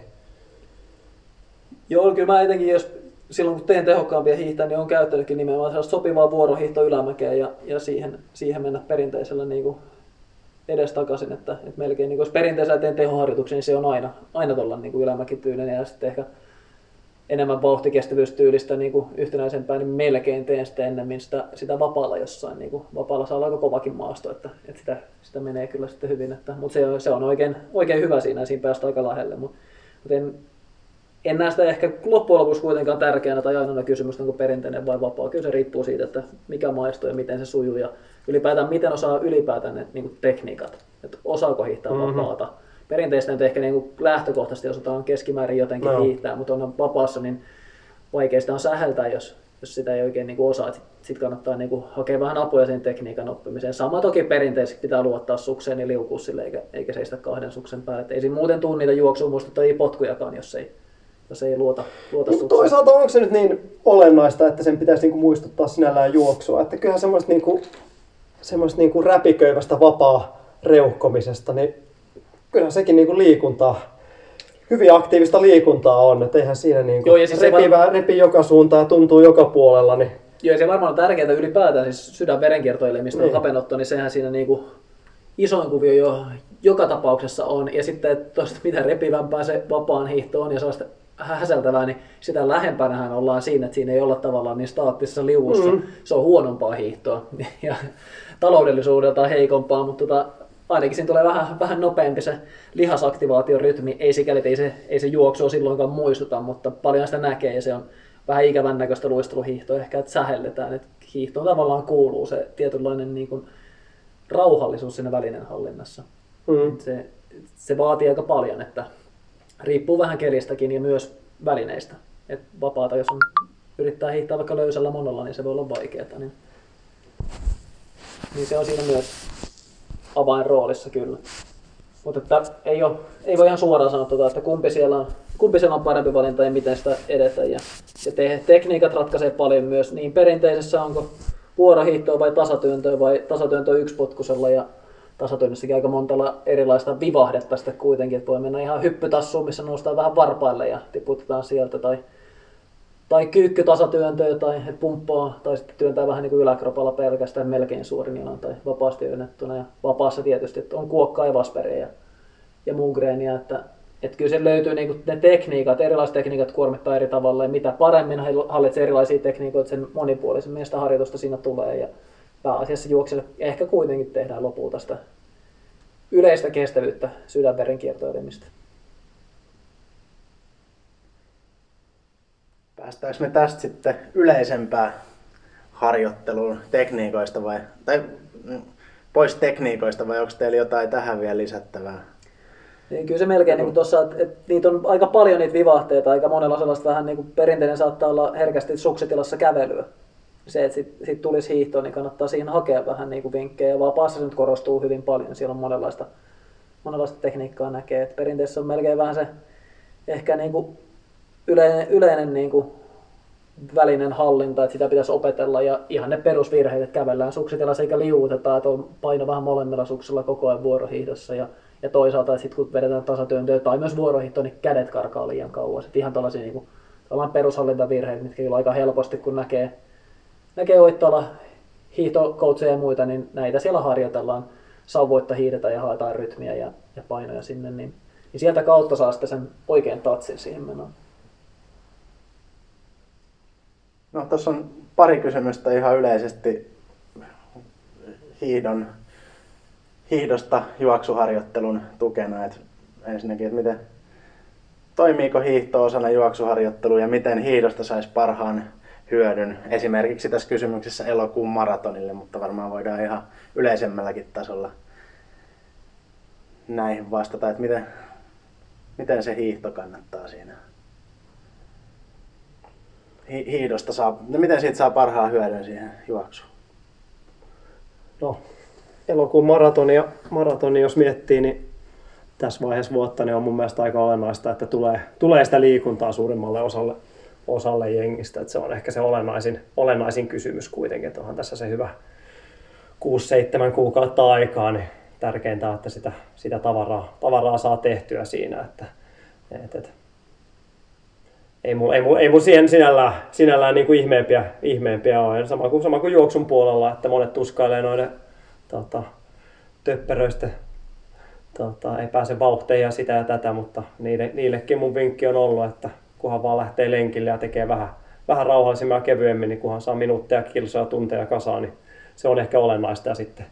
Joo, kyllä mä etenkin, jos silloin kun teen tehokkaampia hiihtää, niin on käyttänytkin nimenomaan sellaista sopivaa vuorohiihtoa ylämäkeä ja, ja siihen, siihen mennä perinteisellä niin kuin edes takaisin, että, että melkein niin jos perinteisellä teen tehoharjoituksen, niin se on aina, aina tuolla niin ylämäkityinen ja sitten ehkä enemmän vauhtikestävyystyylistä niin kuin yhtenäisempää, niin melkein teen sitä ennemmin sitä, sitä vapaalla jossain. Niin kuin vapaalla saa olla aika kovakin maasto, että, että sitä, sitä, menee kyllä sitten hyvin. Että, mutta se, se on oikein, oikein hyvä siinä, siinä päästä aika lähelle. Mutta, mutta en, en näe sitä ehkä loppujen lopuksi kuitenkaan tärkeänä tai ainoana kysymys, onko perinteinen vai vapaa. Kyllä se riippuu siitä, että mikä maistuu ja miten se sujuu ja ylipäätään miten osaa ylipäätään ne niin kuin tekniikat, että osaako hiihtää Mhm. vapaata. Perinteistä nyt ehkä niin kuin lähtökohtaisesti osataan keskimäärin jotenkin No. hiihtää, mutta on vapaassa niin vaikea sitä on säheltää, jos, jos sitä ei oikein niin kuin osaa. Sitten kannattaa niin kuin hakea vähän apuja sen tekniikan oppimiseen. Sama toki perinteisesti pitää luottaa sukseen ja liukua sille, eikä, eikä seistä kahden suksen päälle. Et ei siinä muuten tuu niitä juoksua ei potkujakaan, jos ei, jos ei luota, luota Mutta toisaalta onko se nyt niin olennaista, että sen pitäisi niinku muistuttaa sinällään juoksua? Että kyllähän semmoista, niinku, semmoista niinku räpiköivästä vapaa reuhkomisesta, niin kyllähän sekin niinku liikuntaa, hyvin aktiivista liikuntaa on. Että eihän siinä niinku Joo, ja siis se repivää, repi joka suuntaan ja tuntuu joka puolella. Niin Joo, ja se varmaan on tärkeää ylipäätään, siis sydänverenkiertoelimistön Niin. niin. hapenotto, niin sehän siinä niinku isoin kuvio jo joka tapauksessa on. Ja sitten että tosta mitä repivämpää se vapaan hiihto on ja sellaista häseltävää, niin sitä lähempänähän ollaan siinä, että siinä ei olla tavallaan niin staattisessa liuussa. Mm. Se on huonompaa hiihtoa ja taloudellisuudeltaan heikompaa, mutta tota, ainakin siinä tulee vähän, vähän nopeampi se lihasaktivaation rytmi. Ei sikäli, että ei se, ei se juoksua silloinkaan muistuta, mutta paljon sitä näkee ja se on vähän ikävän näköistä luisteluhiihtoa ehkä, että sähelletään. Että hiihtoon tavallaan kuuluu se tietynlainen niin kuin, rauhallisuus siinä välinen hallinnassa. mm. Se, se vaatii aika paljon, että riippuu vähän kelistäkin ja myös välineistä. Et vapaata, jos on, yrittää hiihtää vaikka löysällä monolla, niin se voi olla vaikeaa. Niin, niin se on siinä myös avainroolissa kyllä. Mutta että ei, ole, ei voi ihan suoraan sanoa, tuota, että kumpi siellä, on, kumpi siellä on parempi valinta ja miten sitä edetä. Ja, ja te, tekniikat ratkaisee paljon myös niin perinteisessä, onko vuorohiihtoa vai tasatyöntöä vai tasatyöntöä yksipotkusella ja tasatyönnössäkin aika montalla erilaista vivahdetta sitten kuitenkin, että voi mennä ihan hyppytassuun, missä noustaan vähän varpaille ja tiputetaan sieltä tai tai kyykkytasatyöntöä tai pumppaa tai sitten työntää vähän niin kuin yläkropalla pelkästään melkein suorin jalan tai vapaasti yönnettuna. Ja vapaassa tietysti, että on kuokkaa ja vasperia ja, ja mungreenia, että, että kyllä se löytyy niin ne tekniikat, erilaiset tekniikat kuormittaa eri tavalla ja mitä paremmin hallitsee erilaisia tekniikoita, sen monipuolisemmin sitä harjoitusta siinä tulee ja pääasiassa juokselle ehkä kuitenkin tehdään lopulta sitä yleistä kestävyyttä sydänverenkiertoelimistä. Päästäänkö me tästä sitten yleisempää harjoitteluun tekniikoista vai, tai mm, pois tekniikoista vai onko teillä jotain tähän vielä lisättävää? Niin kyllä se melkein niin tuossa, että, että niitä on aika paljon niitä vivahteita, aika monella sellaista vähän niin perinteinen saattaa olla herkästi suksitilassa kävelyä. Se, että sitten sit tulisi hiihtoa, niin kannattaa siihen hakea vähän niin kuin vinkkejä. Ja vapaassa se nyt korostuu hyvin paljon, siellä on monenlaista, monenlaista tekniikkaa näkee. Et perinteessä on melkein vähän se ehkä niin kuin yleinen, yleinen niin kuin välinen hallinta, että sitä pitäisi opetella ja ihan ne perusvirheet, että kävellään suksitilassa eikä liuuteta, että on paino vähän molemmilla suksilla koko ajan vuorohiihdossa ja, ja toisaalta, että sit kun vedetään tasatyöntöä tai myös vuorohiihto, niin kädet karkaa liian kauas. Että ihan tällaisia niin kuin, perushallintavirheitä, mitkä kyllä aika helposti, kun näkee, näkee oittoilla hiihtokoutseja ja muita, niin näitä siellä harjoitellaan. Sauvoitta hiidetään ja haetaan rytmiä ja, ja painoja sinne, niin, niin sieltä kautta saa sitten sen oikean tatsin siihen menoon. No tuossa on pari kysymystä ihan yleisesti hiihdon, hiihdosta juoksuharjoittelun tukena. Et ensinnäkin, että miten toimiiko hiihto osana juoksuharjoittelua ja miten hiihdosta saisi parhaan hyödyn. Esimerkiksi tässä kysymyksessä elokuun maratonille, mutta varmaan voidaan ihan yleisemmälläkin tasolla näihin vastata, että miten, miten se hiihto kannattaa siinä hi- hiidosta saa, no miten siitä saa parhaan hyödyn siihen juoksuun? No, elokuun maratonia, maratoni, jos miettii, niin tässä vaiheessa vuotta niin on mun mielestä aika olennaista, että tulee, tulee sitä liikuntaa suurimmalle osalle, osalle jengistä. Että se on ehkä se olennaisin, olennaisin kysymys kuitenkin, että onhan tässä se hyvä 6-7 kuukautta aikaa, niin tärkeintä on, että sitä, sitä tavaraa, tavaraa saa tehtyä siinä, että, et, et, ei mulla, ei mulla, ei mulla siihen sinällään, sinällään niin kuin ihmeempiä, ihmeempiä ole. Sama kuin, sama kuin juoksun puolella, että monet tuskailee noiden tota, töpperöistä tota, ei pääse vauhteihin ja sitä ja tätä, mutta niille, niillekin mun vinkki on ollut, että kunhan vaan lähtee lenkille ja tekee vähän, vähän rauhallisemmin ja kevyemmin, niin kunhan saa minuutteja, kilsoja, tunteja kasaan, niin se on ehkä olennaista. Ja sitten,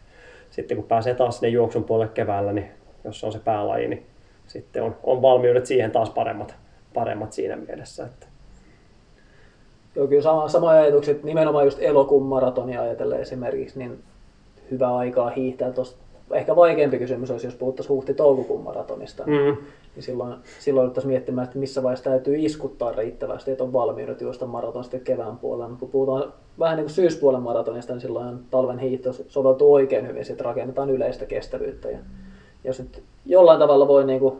sitten kun pääsee taas sinne juoksun puolelle keväällä, niin jos se on se päälaji, niin sitten on, on valmiudet siihen taas paremmat, paremmat siinä mielessä. Että. Joo, kyllä sama, sama ajatukset, nimenomaan just elokuun maratonia ajatellen esimerkiksi, niin hyvää aikaa hiihtää. Tosta, ehkä vaikeampi kysymys olisi, jos puhuttaisiin huhti-toukokuun maratonista. Mm. Niin silloin, silloin alettaisiin miettimään, että missä vaiheessa täytyy iskuttaa riittävästi, että on valmiudet juosta maraton sitten kevään puolella. Mutta kun puhutaan vähän niin kuin syyspuolen maratonista, niin silloin talven hiihto soveltuu oikein hyvin, sitten rakennetaan yleistä kestävyyttä. Ja jos nyt jollain tavalla voi niin kuin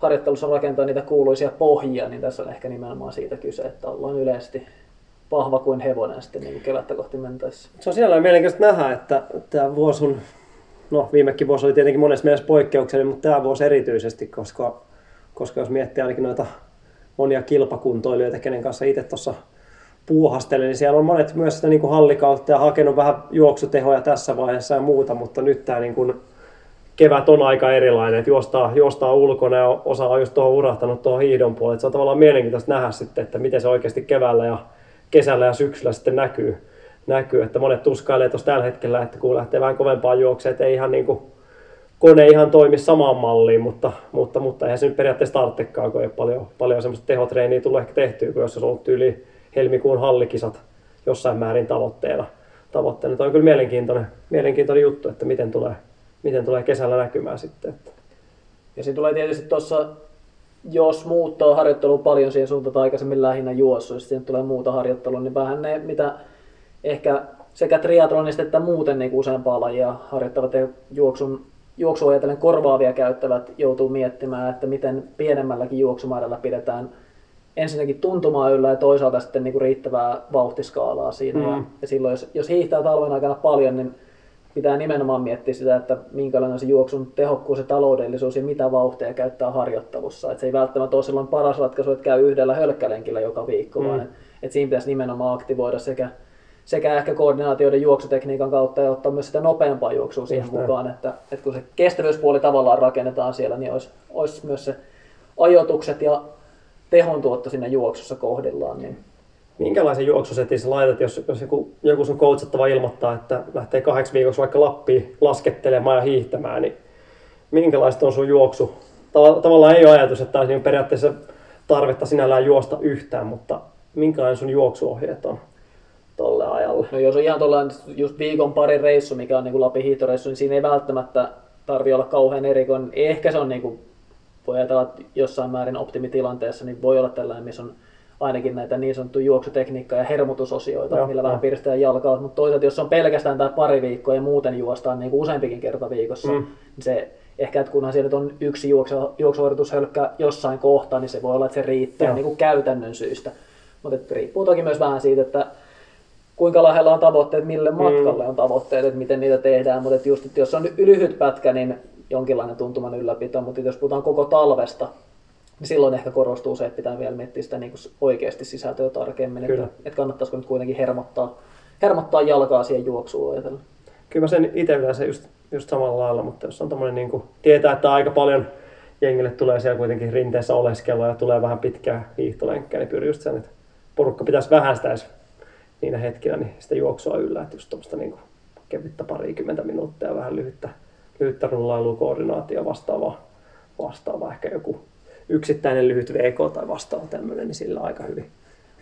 harjoittelussa rakentaa niitä kuuluisia pohjia, niin tässä on ehkä nimenomaan siitä kyse, että ollaan yleisesti vahva kuin hevonen sitten niin kevättä kohti mentäessä. Se on siellä mielenkiintoista nähdä, että tämä vuosi on, no viimekin vuosi oli tietenkin monessa mielessä poikkeuksellinen, mutta tämä vuosi erityisesti, koska, koska jos miettii ainakin noita monia kilpakuntoilijoita, kenen kanssa itse tuossa puuhastelen, niin siellä on monet myös sitä niin kuin hallikautta ja hakenut vähän juoksutehoja tässä vaiheessa ja muuta, mutta nyt tämä niin kuin kevät on aika erilainen, että juostaa, juostaa ulkona ja osa on just tuohon urahtanut tuohon hiidon puolelle. Se on tavallaan mielenkiintoista nähdä sitten, että miten se oikeasti keväällä ja kesällä ja syksyllä sitten näkyy. näkyy. Että monet tuskailee tuossa tällä hetkellä, että kun lähtee vähän kovempaa juokseen, että ei ihan niin kuin kone ihan toimi samaan malliin, mutta, mutta, mutta eihän se nyt periaatteessa tarvitsekaan, kun ei paljon, paljon semmoista tehotreeniä tullut ehkä tehtyä, kun jos olisi ollut yli helmikuun hallikisat jossain määrin tavoitteena. tavoitteena. Tämä on kyllä mielenkiintoinen, mielenkiintoinen juttu, että miten tulee, miten tulee kesällä näkymään sitten. Että. Ja siinä tulee tietysti tuossa, jos muuttaa harjoittelu paljon siihen suuntaan, että aikaisemmin lähinnä juossu, ja sitten tulee muuta harjoittelua, niin vähän ne, mitä ehkä sekä triathlonista että muuten niin useampaa lajia harjoittavat ja juoksun, juoksua ajatellen korvaavia käyttävät joutuu miettimään, että miten pienemmälläkin juoksumäärällä pidetään ensinnäkin tuntumaa yllä ja toisaalta sitten niin kuin riittävää vauhtiskaalaa siinä. Mm. Ja, ja silloin jos, jos hiihtää talven aikana paljon, niin pitää nimenomaan miettiä sitä, että minkälainen on se juoksun tehokkuus ja taloudellisuus ja mitä vauhtia käyttää harjoittelussa. Et se ei välttämättä ole silloin paras ratkaisu, että käy yhdellä hölkkälenkillä joka viikko, mm. vaan että et siinä pitäisi nimenomaan aktivoida sekä, sekä ehkä koordinaatioiden juoksutekniikan kautta ja ottaa myös sitä nopeampaa juoksua siihen Just mukaan, että, että kun se kestävyyspuoli tavallaan rakennetaan siellä, niin olisi, olisi myös se ajoitukset ja tehon tuotto siinä juoksussa kohdillaan. Niin minkälaisen juoksusetin sä laitat, jos, jos joku, joku sun coachattava ilmoittaa, että lähtee kahdeksi viikoksi vaikka Lappiin laskettelemaan ja hiihtämään, niin minkälaista on sun juoksu? Tavallaan ei ole ajatus, että olisi periaatteessa tarvetta sinällään juosta yhtään, mutta minkälainen sun juoksuohjeet on tolle ajalle? No jos on ihan tuollainen just viikon pari reissu, mikä on niin kuin Lapin hiihtoreissu, niin siinä ei välttämättä tarvi olla kauhean erikoinen. Ehkä se on niin kuin, voi ajatella, että jossain määrin optimitilanteessa, niin voi olla tällainen, missä on ainakin näitä niin sanottuja juoksutekniikkaa ja hermotusosioita, Joo, millä jo. vähän piristää jalkaa. Mutta toisaalta, jos on pelkästään tämä pari viikkoa ja muuten juostaan niin kuin useampikin kerta viikossa, mm. niin se ehkä, että kunhan siellä on yksi juoksu, juoksuharjoitushölkkä jossain kohtaa, niin se voi olla, että se riittää niin kuin käytännön syystä. Mutta riippuu toki myös vähän siitä, että kuinka lähellä on tavoitteet, mille mm. matkalle on tavoitteet, että miten niitä tehdään. Mutta just, että jos on lyhyt pätkä, niin jonkinlainen tuntuman ylläpito, mutta jos puhutaan koko talvesta, niin silloin ehkä korostuu se, että pitää vielä miettiä sitä niin kuin oikeasti sisältöä tarkemmin, Kyllä. että, että kannattaisiko nyt kuitenkin hermottaa, hermottaa jalkaa siihen juoksuun ajatella. Kyllä mä sen itse yleensä just, just samalla lailla, mutta jos on tommonen niin kuin, tietää, että aika paljon jengille tulee siellä kuitenkin rinteessä oleskelua ja tulee vähän pitkää hiihtolenkkää, niin pyrin just sen, että porukka pitäisi vähän sitä edes niinä hetkinä niin sitä juoksua yllä, että just tuommoista niin kevyttä parikymmentä minuuttia ja vähän lyhyttä, lyhyttä rullailua, koordinaatio vastaavaa, vastaavaa, ehkä joku yksittäinen lyhyt VK tai vastaava tämmöinen, niin sillä aika hyvin.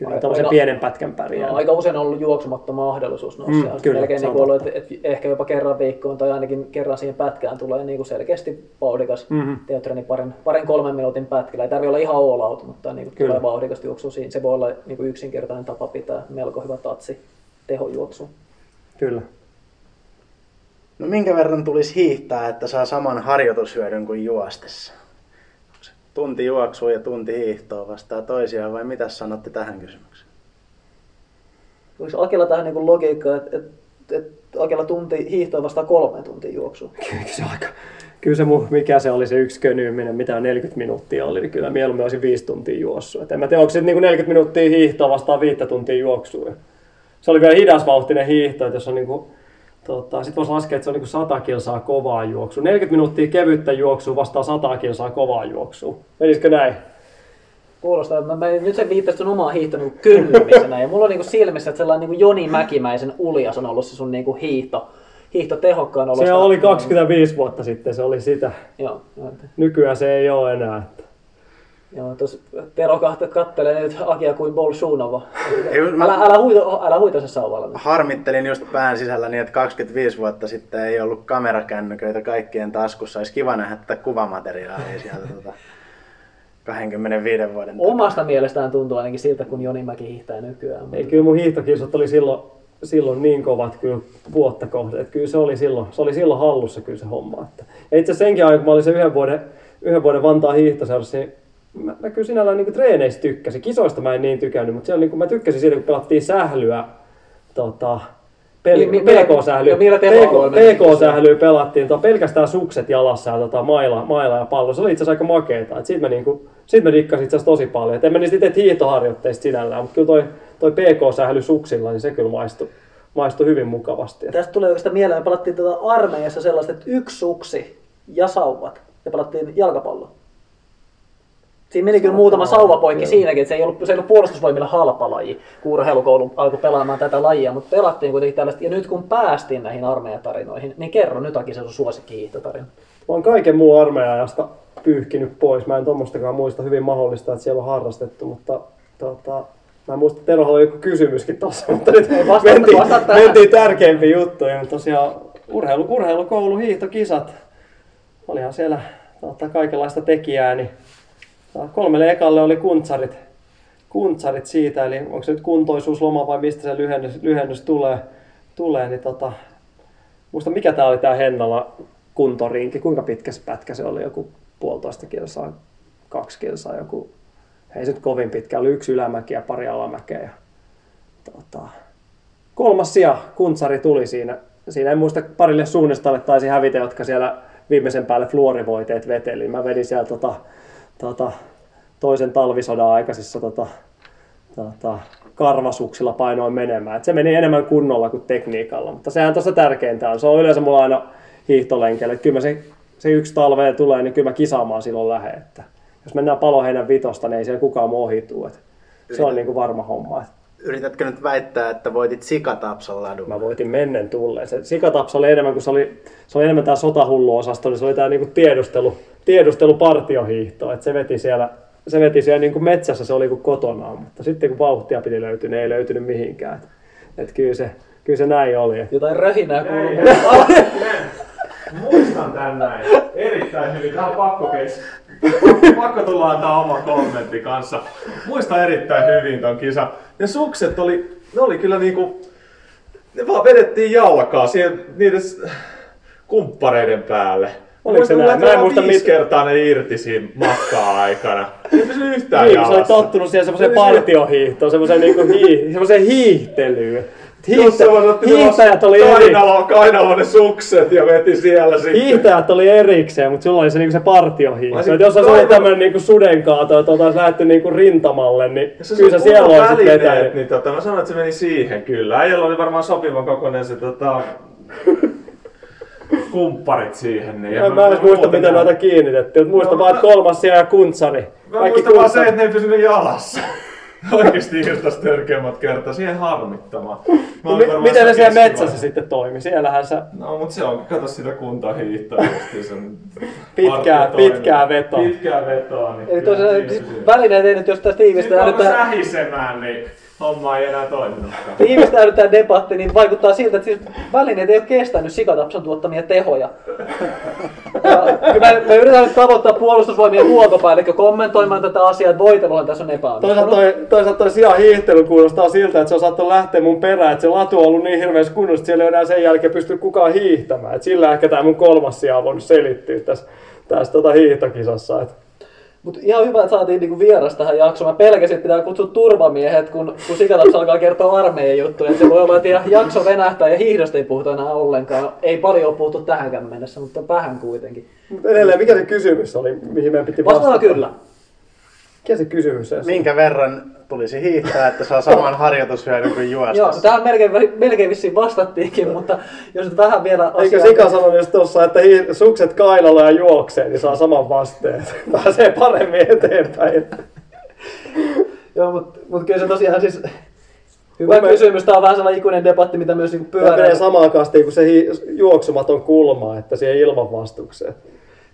hyvin aika, aika, pienen pätkän pärjää. No, aika usein on ollut juoksumatta mahdollisuus nousta. Mm, kyllä, melkein niin ollut, että, että, ehkä jopa kerran viikkoon tai ainakin kerran siihen pätkään tulee niin kuin selkeästi vauhdikas mm-hmm. teotreeni parin, parin kolmen minuutin pätkillä. Ei tarvitse olla ihan all out, mutta niin kuin tulee vauhdikasta juoksua siinä. Se voi olla niin kuin yksinkertainen tapa pitää melko hyvä tatsi tehojuoksu. Kyllä. No minkä verran tulisi hiihtää, että saa saman harjoitushyödyn kuin juostessa? Tunti juoksua ja tunti hiihtoa vastaa toisiaan vai mitä sanotte tähän kysymykseen? Voisi Akella tähän niin logiikkaa, että, että, että Akella tunti hiihtoa vastaa kolme tuntia juoksua? Kyllä se aika, kyllä se mikä se oli se yksi könyyminen, mitä 40 minuuttia oli, niin kyllä mieluummin olisi viisi tuntia juossua. Et en mä tiedä, onko se niin 40 minuuttia hiihtoa vastaan viittä tuntia juoksua. Se oli vielä hidasvauhtinen hiihto, että jos on niin kuin Tota, Sitten voisi laskea, että se on niin 100 kilsaa kovaa juoksua. 40 minuuttia kevyttä juoksua vastaa 100 kilsaa kovaa juoksua. Menisikö näin? Kuulostaa. Mä, mä nyt se viittasit sun omaa hiihtoa niin kyllymisenä. ja mulla on niin silmissä, että sellainen niin Joni Mäkimäisen uljas on ollut se sun niin hiihto, hiihto tehokkaan olosta. Se oli 25 vuotta sitten, se oli sitä. Joo. Nykyään se ei ole enää. Että... Joo, tos Tero kattelee nyt Akia kuin Bolshunova. Älä, älä, huito, älä huita se sauvalla. Harmittelin just pään sisällä niin, että 25 vuotta sitten ei ollut kamerakännyköitä kaikkien taskussa. Olisi kiva nähdä tätä kuvamateriaalia sieltä tota 25 vuoden takaa. Omasta mielestään tuntuu ainakin siltä, kun Joni Mäki hiihtää nykyään. Ei, kyllä mun hiihtokisat oli silloin, silloin niin kovat kyllä vuotta kohden, että kyllä se oli silloin, se oli silloin hallussa kyllä se homma. Että. Ja itse asiassa senkin aikaa, kun mä olin se yhden vuoden, yhden vuoden Vantaan hiihtoseurassa, niin mä, mä kyllä sinällään niin treeneistä tykkäsin. Kisoista mä en niin tykännyt, mutta siellä niin kuin mä tykkäsin siitä, kun pelattiin sählyä, tota, pel- Mi- PK-sählyä? PK-sählyä pelattiin, tota, pelkästään sukset jalassa ja tota, maila, maila ja pallo. Se oli itse asiassa aika makeeta. Et siitä mä, niinku, siitä mä dikkasin itse asiassa tosi paljon. Et en mä niistä itse hiihtoharjoitteista sinällään, mutta kyllä toi, toi PK-sähly suksilla, niin se kyllä maistui, maistui hyvin mukavasti. Tästä tulee oikeastaan mieleen, me pelattiin tätä armeijassa sellaista, että yksi suksi ja sauvat. Ja pelattiin jalkapalloa. Siinä meni kyllä muutama sauvapoikki siinäkin, että se ei ollut, se ei ollut puolustusvoimilla halpa laji, kun urheilukoulu alkoi pelaamaan tätä lajia, mutta pelattiin kuitenkin tällaista. Ja nyt kun päästiin näihin armeijatarinoihin, niin kerro nyt Aki se sun suosikkihiihtotarina. Mä oon kaiken muun armeijasta pyyhkinyt pois. Mä en tommostakaan muista hyvin mahdollista, että siellä on harrastettu, mutta tota, mä en muista, Terolla oli joku kysymyskin tossa, mutta nyt Ei, vastaa- mentiin, vastaa tähän. mentiin tärkeimpiin juttuihin. Tosiaan urheilu, urheilukoulu, hiihtokisat, olihan siellä tota, kaikenlaista tekijää, niin kolmelle ekalle oli kuntsarit, kuntsarit siitä, eli onko se nyt kuntoisuusloma vai mistä se lyhennys, lyhennys tulee, tulee niin tota, muista mikä tää oli tää Hennala kuntorinki, kuinka pitkä se pätkä se oli, joku puolitoista kilsaa, kaksi kilsaa, joku, ei se nyt kovin pitkä, oli yksi ylämäki ja pari alamäkeä. Ja, tota, kolmas sija, kuntsari tuli siinä. Siinä en muista parille suunnistalle taisi hävitä, jotka siellä viimeisen päälle fluorivoiteet veteli. Mä vedin siellä tota, tota, toisen talvisodan aikaisissa tota, tota, karvasuksilla painoin menemään. Et se meni enemmän kunnolla kuin tekniikalla, mutta sehän tuossa tärkeintä on. Se on yleensä mulla aina hiihtolenkeillä. että Kyllä mä se, se yksi talve tulee, niin kyllä mä kisaamaan silloin. Että jos mennään paloheinän vitosta, niin ei siellä kukaan muu ohi tuu. Et se on niin kuin varma homma. Et Yritätkö nyt väittää, että voitit Sikatapsan ladulla? mä voitin mennen tulleen. Se sikatapsa oli enemmän kuin se oli, se oli enemmän tämä sotahullu-osasto, niin se oli tämä niinku tiedustelu, tiedustelupartiohiihto. Et se veti siellä, se veti siellä niinku metsässä, se oli kuin kotonaan, mutta sitten kun vauhtia piti löytyä, niin ei löytynyt mihinkään. Et, et kyllä, se, kyllä se näin oli. Et Jotain röhinää kuuluu. Muistan tän näin. Erittäin hyvin. Tää on pakko kes... Pakko tulla antaa oma kommentti kanssa. Muistan erittäin hyvin ton kisa. Ne sukset oli, ne oli kyllä niinku... Ne vaan vedettiin jalkaa siihen niiden kumppareiden päälle. Oliko se näin? Mä en muista viisi kertaa ne irti siinä matkaa aikana. Ei pysy yhtään niin, se oli jalassa. tottunut siihen semmoiseen partiohiihtoon, semmoiseen niinku hii, semmoiseen hiihtelyyn. Hiihtäjät oli kainalo, kainalo ne sukset ja veti siellä sitten. Hiihtäjät oli erikseen, mutta sulla oli se, niinku se partiohiihto. Et jos olisi ollut tämmöinen niinku sudenkaato, että oltaisiin lähdetty niinku rintamalle, niin Ja se kyllä sä siellä olisit vetänyt. Niin tota, mä sanoin, että se meni siihen kyllä. Äijällä oli varmaan sopivan kokoinen se tota, kumpparit siihen. Niin, Mä, mä en muista, miten noita kiinnitettiin. Muista No, vaan, että kolmas sija ja kuntsari. Mä muistan vaan se, että ne ei pysynyt jalassa. Oikeesti irtas törkeimmät kertaa. Siihen harmittamaan. No, mi- miten ne siellä keskivaihe- metsässä sitten toimi? Siellähän sä No mut se on, kato sitä justiinsa. Pitkää- Partio pitkää toimii. vetoa. Pitkää vetoa. Niin Eli tosiaan välineet ei nyt, jos tästä Sitten tiivistää tää- sähisemään, niin homma ei enää toiminutkaan. tiivistää tämä debatti, niin vaikuttaa siltä, että siis välineet ei ole kestänyt sikatapsan tuottamia tehoja. Ja kyllä me, me yritetään nyt tavoittaa puolustusvoimien huoltopäällikkö kommentoimaan tätä asiaa, että voiteluhan tässä on Toisaalta epäonnistunut. toi, toisaalta toi sijan hiihtely kuulostaa siltä, että se on saattanut lähteä mun perään, että se latu on ollut niin hirveässä kunnossa, että siellä ei enää sen jälkeen pysty kukaan hiihtämään. Et sillä ehkä tämä mun kolmas sija on voinut selittyä tässä, tässä tota hiihtokisassa. Et Mutta ihan hyvä, että saatiin niinku vieras tähän jaksoon. Mä pelkäsin, että pitää kutsua turvamiehet, kun, kun sikatapsa alkaa kertoa armeijan juttuja. Se voi olla, että jakso venähtää ja hiihdosta ei puhuta enää ollenkaan. Ei paljon ole puhuttu tähänkään mennessä, mutta vähän kuitenkin. Mutta edelleen, mikä se kysymys oli, mihin meidän piti vastata? Vastaan kyllä. Mikä se kysymys on? Minkä verran tulisi hiihtää, että saa saman harjoitushyödyn kuin Joo, no juostessa? tähän melkein, melkein vissiin vastattiinkin, mutta jos nyt vähän vielä Eikö asiaa- Sika sanonut just tuossa, että hi- sukset kainalla ja juoksee, niin saa saman vasteen. Pääsee paremmin eteenpäin. Joo, mutta mut kyllä se tosiaan siis... Hyvä me- kysymys. Tämä on vähän sellainen ikuinen debatti, mitä myös niinku Tämä menee pyörää. samaan kastiin kuin se hi- juoksumaton kulma, että siihen ilman vastukseen.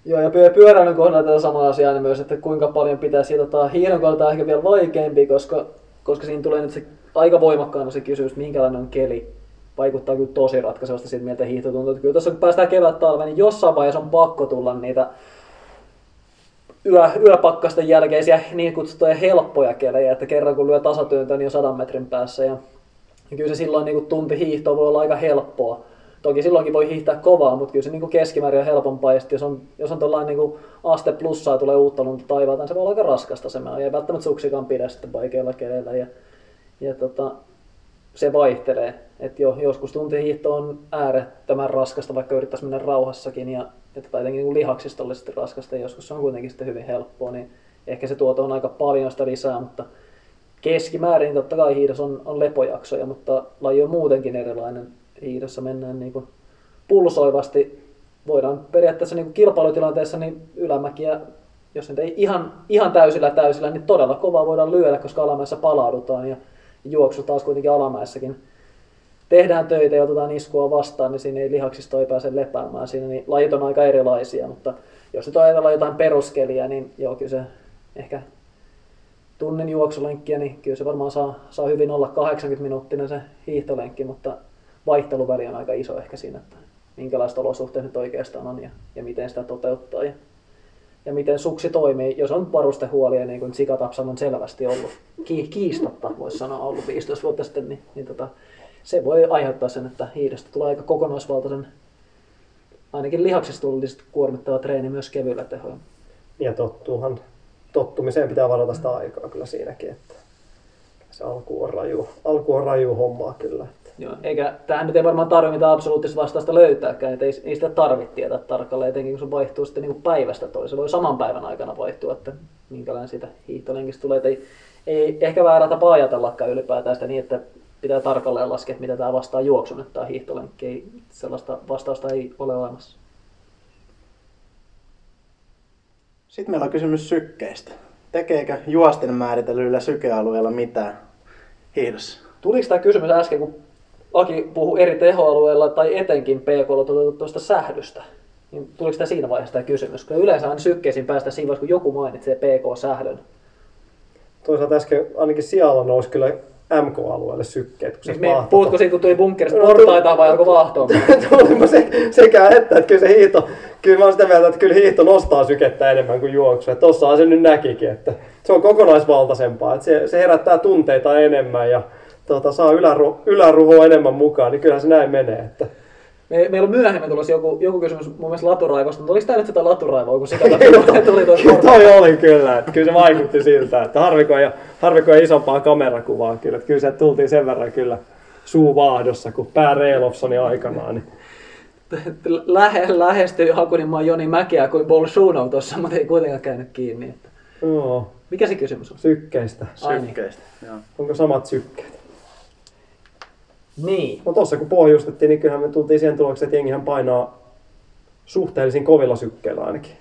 Joo, ja pyö- pyöräilyn kohdalla tätä samaa asiaa niin myös, että kuinka paljon pitäisi tota, hiihdon kohdalla ehkä vielä vaikeampi, koska, koska siinä tulee nyt se aika voimakkaana se kysymys, minkälainen on keli. Vaikuttaa kyllä tosi ratkaisevasti siitä, miltä hiihto tuntuu. Että Kyllä tuossa kun päästään kevät talveen, niin jossain vaiheessa on pakko tulla niitä yö, yöpakkasten jälkeisiä niin kutsuttuja helppoja kelejä, että kerran kun lyö tasatyöntöä, niin on sadan metrin päässä. Ja, ja kyllä se silloin niin kuin tunti hiihtoa voi olla aika helppoa. Toki silloinkin voi hiihtää kovaa, mutta kyllä se niin kuin keskimäärin on helpompaa. Ja jos on, jos on tuollainen niin aste plussaa ja tulee uutta lunta taivaalta, niin se voi olla aika raskasta se Ei välttämättä suksikaan pidä sitten vaikeilla keleillä. Ja, ja tota, se vaihtelee. Et jo, joskus tuntihiihto on äärettömän raskasta, vaikka yrittäisi mennä rauhassakin. Ja, että tai jotenkin niin lihaksistollisesti raskasta ja joskus se on kuitenkin sitten hyvin helppoa. Niin ehkä se tuoto on aika paljon sitä lisää, mutta keskimäärin totta kai hiidos on, on lepojaksoja, mutta laji on muutenkin erilainen. Hiidossa mennään niin kuin pulsoivasti. Voidaan periaatteessa niin kuin kilpailutilanteessa niin ylämäkiä, jos nyt ei ihan, ihan täysillä täysillä, niin todella kovaa voidaan lyödä, koska alamäessä palaudutaan ja juoksu taas kuitenkin alamäessäkin tehdään töitä ja otetaan iskua vastaan, niin siinä ei lihaksisto ei pääse lepäämään siinä, niin lajit on aika erilaisia, mutta jos nyt ajatellaan jotain peruskeliä, niin joo, kyllä se ehkä tunnin juoksulenkkiä, niin kyllä se varmaan saa, saa hyvin olla 80 minuuttinen se hiihtolenkki, mutta vaihteluväli on aika iso ehkä siinä, että minkälaiset olosuhteet nyt oikeastaan on ja, ja miten sitä toteuttaa ja, ja miten suksi toimii. Jos on varustehuolia, niin kuin Sikatapsan on selvästi ollut, ki, kiistatta voisi sanoa ollut 15 vuotta sitten, niin, niin tota, se voi aiheuttaa sen, että hiidestä tulee aika kokonaisvaltaisen, ainakin lihaksistullisesti kuormittava treeni myös kevyillä tehoilla. Ja tottuuhan, tottumiseen pitää varata sitä aikaa kyllä siinäkin, että se alku on raju, alku on raju hommaa kyllä. Joo, eikä tähän nyt ei varmaan tarvitse mitään absoluuttista vastausta löytääkään, että ei, ei sitä tarvitse tietää tarkalleen, etenkin kun se vaihtuu sitten niin päivästä toiseen. Se voi saman päivän aikana vaihtua, että minkälainen siitä hiihtolenkistä tulee. Että ei, ei ehkä väärä tapa ajatellakaan ylipäätään sitä niin, että pitää tarkalleen laskea, mitä tämä vastaa juoksun, että tämä hiihtolenkki. Ei, sellaista vastausta ei ole olemassa. Sitten meillä on kysymys sykkeistä. Tekeekö juosten määritellyillä sykealueilla mitään hiihdossa? Tuliko tämä kysymys äsken, kun Aki puhui eri tehoalueilla tai etenkin PK toteutettavasta sähdystä? Niin tuliko tämä siinä vaiheessa tämä kysymys? Kun yleensä aina sykkeisiin päästä siinä vaiheessa, kun joku mainitsee PK-sähdön. Toisaalta äsken ainakin sijalla nousi kyllä MK-alueelle sykkeet. Kun Siis me, vaahto- puhutko siitä, kun tuli bunkkerista No, portaita vai alkoi vaahtoon? Tulipa se, sekä että, että kyllä se hiihto, kyllä mä oon sitä mieltä, että kyllä hiihto nostaa sykettä enemmän kuin juoksu. Että tossahan se nyt näkikin, että se on kokonaisvaltaisempaa, että se, se herättää tunteita enemmän ja tota, saa yläru, yläruhoa enemmän mukaan, niin kyllähän se näin menee. Että. Me, meillä on myöhemmin tulossa joku, joku kysymys mun mielestä laturaivosta, mutta oliko tämä nyt sitä laturaivoa, kun sitä tuli, tuli tuossa Kyllä toi oli kyllä, että kyllä se vaikutti siltä, että harviko ei, harviko ei isompaa kamerakuvaa kyllä, että kyllä se tultiin sen verran kyllä suu vaahdossa, kun pää Reilofsoni aikanaan. Niin. Lähe, lähestyi Hakunimaan Joni Mäkeä kuin Bolshunov tuossa, mutta ei kuitenkaan käynyt kiinni. Että. Joo, Mikä se kysymys on? sykkeistä. Ai niin. Sykkeistä. Joo. Onko samat sykkeet? Niin. No tossa kun pohjustettiin, niin kyllähän me tultiin siihen tulokseen, että jengihän painaa suhteellisen kovilla sykkeillä ainakin.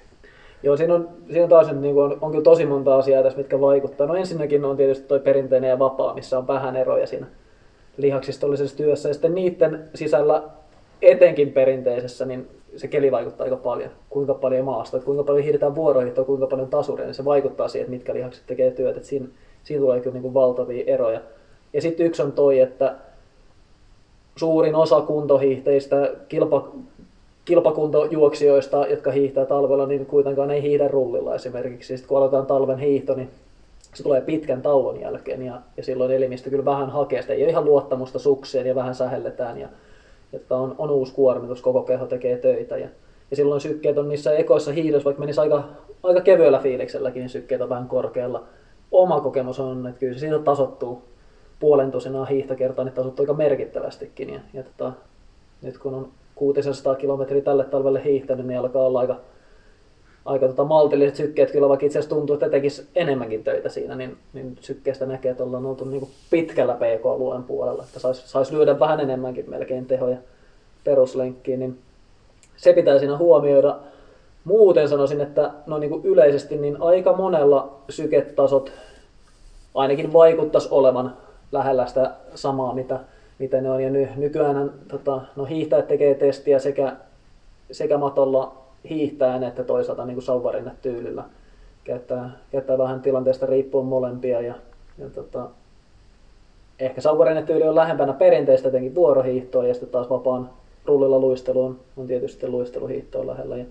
Joo, siinä on, siinä on taas niin kuin on, on kyllä tosi monta asiaa tässä, mitkä vaikuttaa. No ensinnäkin on tietysti toi perinteinen ja vapaa, missä on vähän eroja siinä lihaksistollisessa työssä. Ja sitten niiden sisällä etenkin perinteisessä, niin se keli vaikuttaa aika paljon. Kuinka paljon maasta, kuinka paljon hiidetään vuorohiihtoa, kuinka paljon tasuria, niin se vaikuttaa siihen, että mitkä lihakset tekee työtä. Siinä, siinä tulee kyllä niin kuin valtavia eroja. Ja sitten yksi on toi, että suurin osa kuntohiihteistä, kilpa, kilpakuntojuoksijoista, jotka hiihtää talvella, niin kuitenkaan ei hiihdä rullilla esimerkiksi. Sitten kun aloitetaan talven hiihto, niin se tulee pitkän tauon jälkeen ja, ja silloin elimistö kyllä vähän hakee sitä. Ei ole ihan luottamusta sukseen ja vähän sähelletään ja, tota on, on uusi kuormitus, koko keho tekee töitä. Ja, ja silloin sykkeet on niissä ekoissa hiidossa, vaikka menisi aika, aika kevyellä fiilikselläkin, niin sykkeet on vähän korkealla. Oma kokemus on, että kyllä se siitä tasottuu puolen tusinaa hiihtokertaa, niin tasottuu aika merkittävästikin. Ja, ja tota, nyt kun on 600 kilometriä tälle talvelle hiihtänyt, niin alkaa olla aika, aika tota maltilliset sykkeet. Kyllä vaikka itse asiassa tuntuu, että tekisi enemmänkin töitä siinä, niin, niin sykkeestä näkee, että ollaan oltu niin pitkällä PK-alueen puolella. Että saisi sais lyödä vähän enemmänkin melkein tehoja peruslenkkiin, niin se pitää siinä huomioida. Muuten sanoisin, että no niin kuin yleisesti niin aika monella syketasot ainakin vaikuttaisi olevan lähellä sitä samaa, mitä, mitä ne on. Ja ny, nykyään tota, no hiihtäjät tekee testiä sekä, sekä matolla hiihtäen että toisaalta niin sauvarinne tyylillä. Käyttää, käyttää vähän tilanteesta riippuen molempia ja, ja tota, ehkä sauvarinne tyyli on lähempänä perinteistä jotenkin vuorohiihtoa ja sitten taas vapaan rullilla luisteluun on tietysti luisteluhiihtoa lähellä. Ja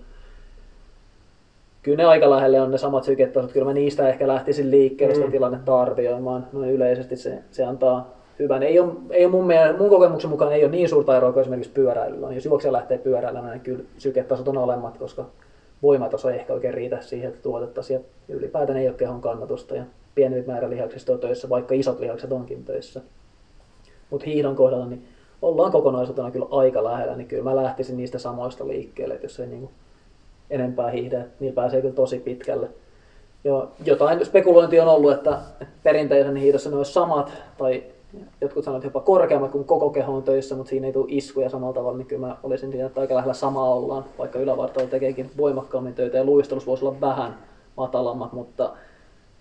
kyllä ne aika lähelle on ne samat syketasot. Kyllä mä niistä ehkä lähtisin liikkeelle sitä Mm. tilannetta arvioimaan. Noin yleisesti se, se antaa hyvän. Ei ole, ei ole mun, mielestä, mun kokemuksen mukaan ei ole niin suurta eroa kuin esimerkiksi pyöräilyllä. on. Jos juoksija lähtee pyöräilemään, niin kyllä syketasot on alemmat, koska voimataso ei ehkä oikein riitä siihen, että tuotettaisiin. Ja ylipäätään ei ole kehon kannatusta ja pieni määrä lihaksista on töissä, vaikka isot lihakset onkin töissä. Mutta hiihdon kohdalla niin ollaan kokonaisuutena kyllä aika lähellä, niin kyllä mä lähtisin niistä samoista liikkeelle, että jos ei niinku enempää hiihdä, niin pääsee kyllä tosi pitkälle. Jo, jotain spekulointia on ollut, että perinteisen hiidossa ne olisi samat, tai jotkut sanovat jopa korkeammat kuin koko keho on töissä, mutta siinä ei tule iskuja samalla tavalla, niin kyllä mä olisin siinä, että aika lähellä samaa ollaan, vaikka ylävartalo tekeekin voimakkaammin töitä ja luistelussa voisi olla vähän matalammat, mutta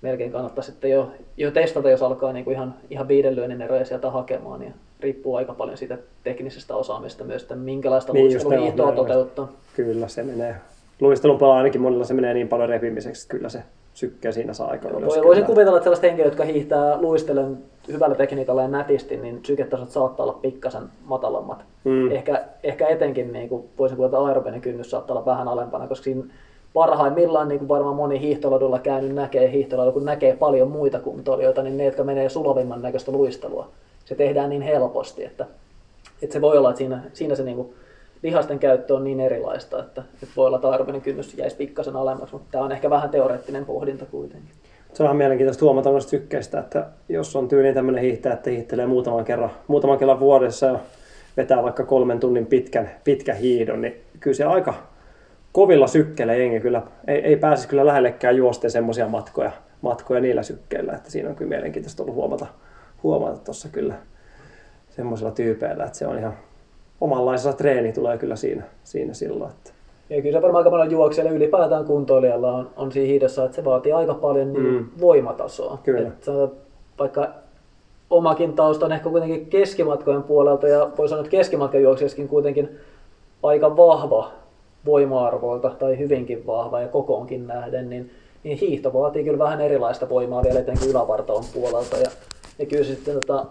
melkein kannattaa sitten jo, jo testata, jos alkaa niin kuin ihan, ihan viiden lyönnin eroja sieltä hakemaan. Ja riippuu aika paljon siitä teknisestä osaamista myös, että minkälaista Niin, niin, luisteluhiihtoa nimenomaan. toteuttaa. Kyllä se menee. Luistelun puolella ainakin monilla se menee niin paljon repimiseksi, että kyllä se sykkää siinä saa aika ylös. Voi, kyllä. voisin kuvitella, että sellaiset henkilöt, jotka hiihtää luistelen hyvällä tekniikalla ja nätisti, niin syketasot saattaa olla pikkasen matalammat. Mm. Ehkä, ehkä etenkin niin kuin voisin kuvitella, että aerobinen kynnys saattaa olla vähän alempana, koska siinä parhaimmillaan niin kuin varmaan moni hiihtoladulla käynyt näkee hiihtoladulla, kun näkee paljon muita kuntoilijoita, niin ne, jotka menee sulavimman näköistä luistelua, se tehdään niin helposti, että, että se voi olla, että siinä, siinä se niin kuin lihasten käyttö on niin erilaista, että, että voi olla, että aerobinen kynnys jäisi pikkasen alemmaksi, mutta tämä on ehkä vähän teoreettinen pohdinta kuitenkin. Se on ihan mielenkiintoista huomata noista sykkeistä, että jos on tyyliin tämmöinen hiihtäjä, että hiihtelee muutaman kerran, muutaman kerran vuodessa ja vetää vaikka kolmen tunnin pitkän, pitkän hiidon, niin kyllä se aika kovilla sykkeillä jengi kyllä, ei, ei pääsisi kyllä lähellekään juosten semmoisia matkoja, matkoja niillä sykkeillä, että siinä on kyllä mielenkiintoista ollut huomata huomata tuossa kyllä semmoisilla tyypeillä, että se on ihan omanlaisensa treeni tulee kyllä siinä, siinä silloin, että Ja kyllä se varmaan aika paljon juoksijalle ylipäätään kuntoilijalla on, on siinä hiidossa, että se vaatii aika paljon niin Mm. voimatasoa. Kyllä. Et sanotaan, vaikka omakin tausta on ehkä kuitenkin keskimatkojen puolelta ja voi sanoa, että keskimatkajuoksijaskin kuitenkin aika vahva voima-arvoilta tai hyvinkin vahva ja kokoonkin nähden, niin, niin hiihto vaatii kyllä vähän erilaista voimaa vielä etenkin ylävartalon puolelta. Ja, ja kyllä, sitten, tota,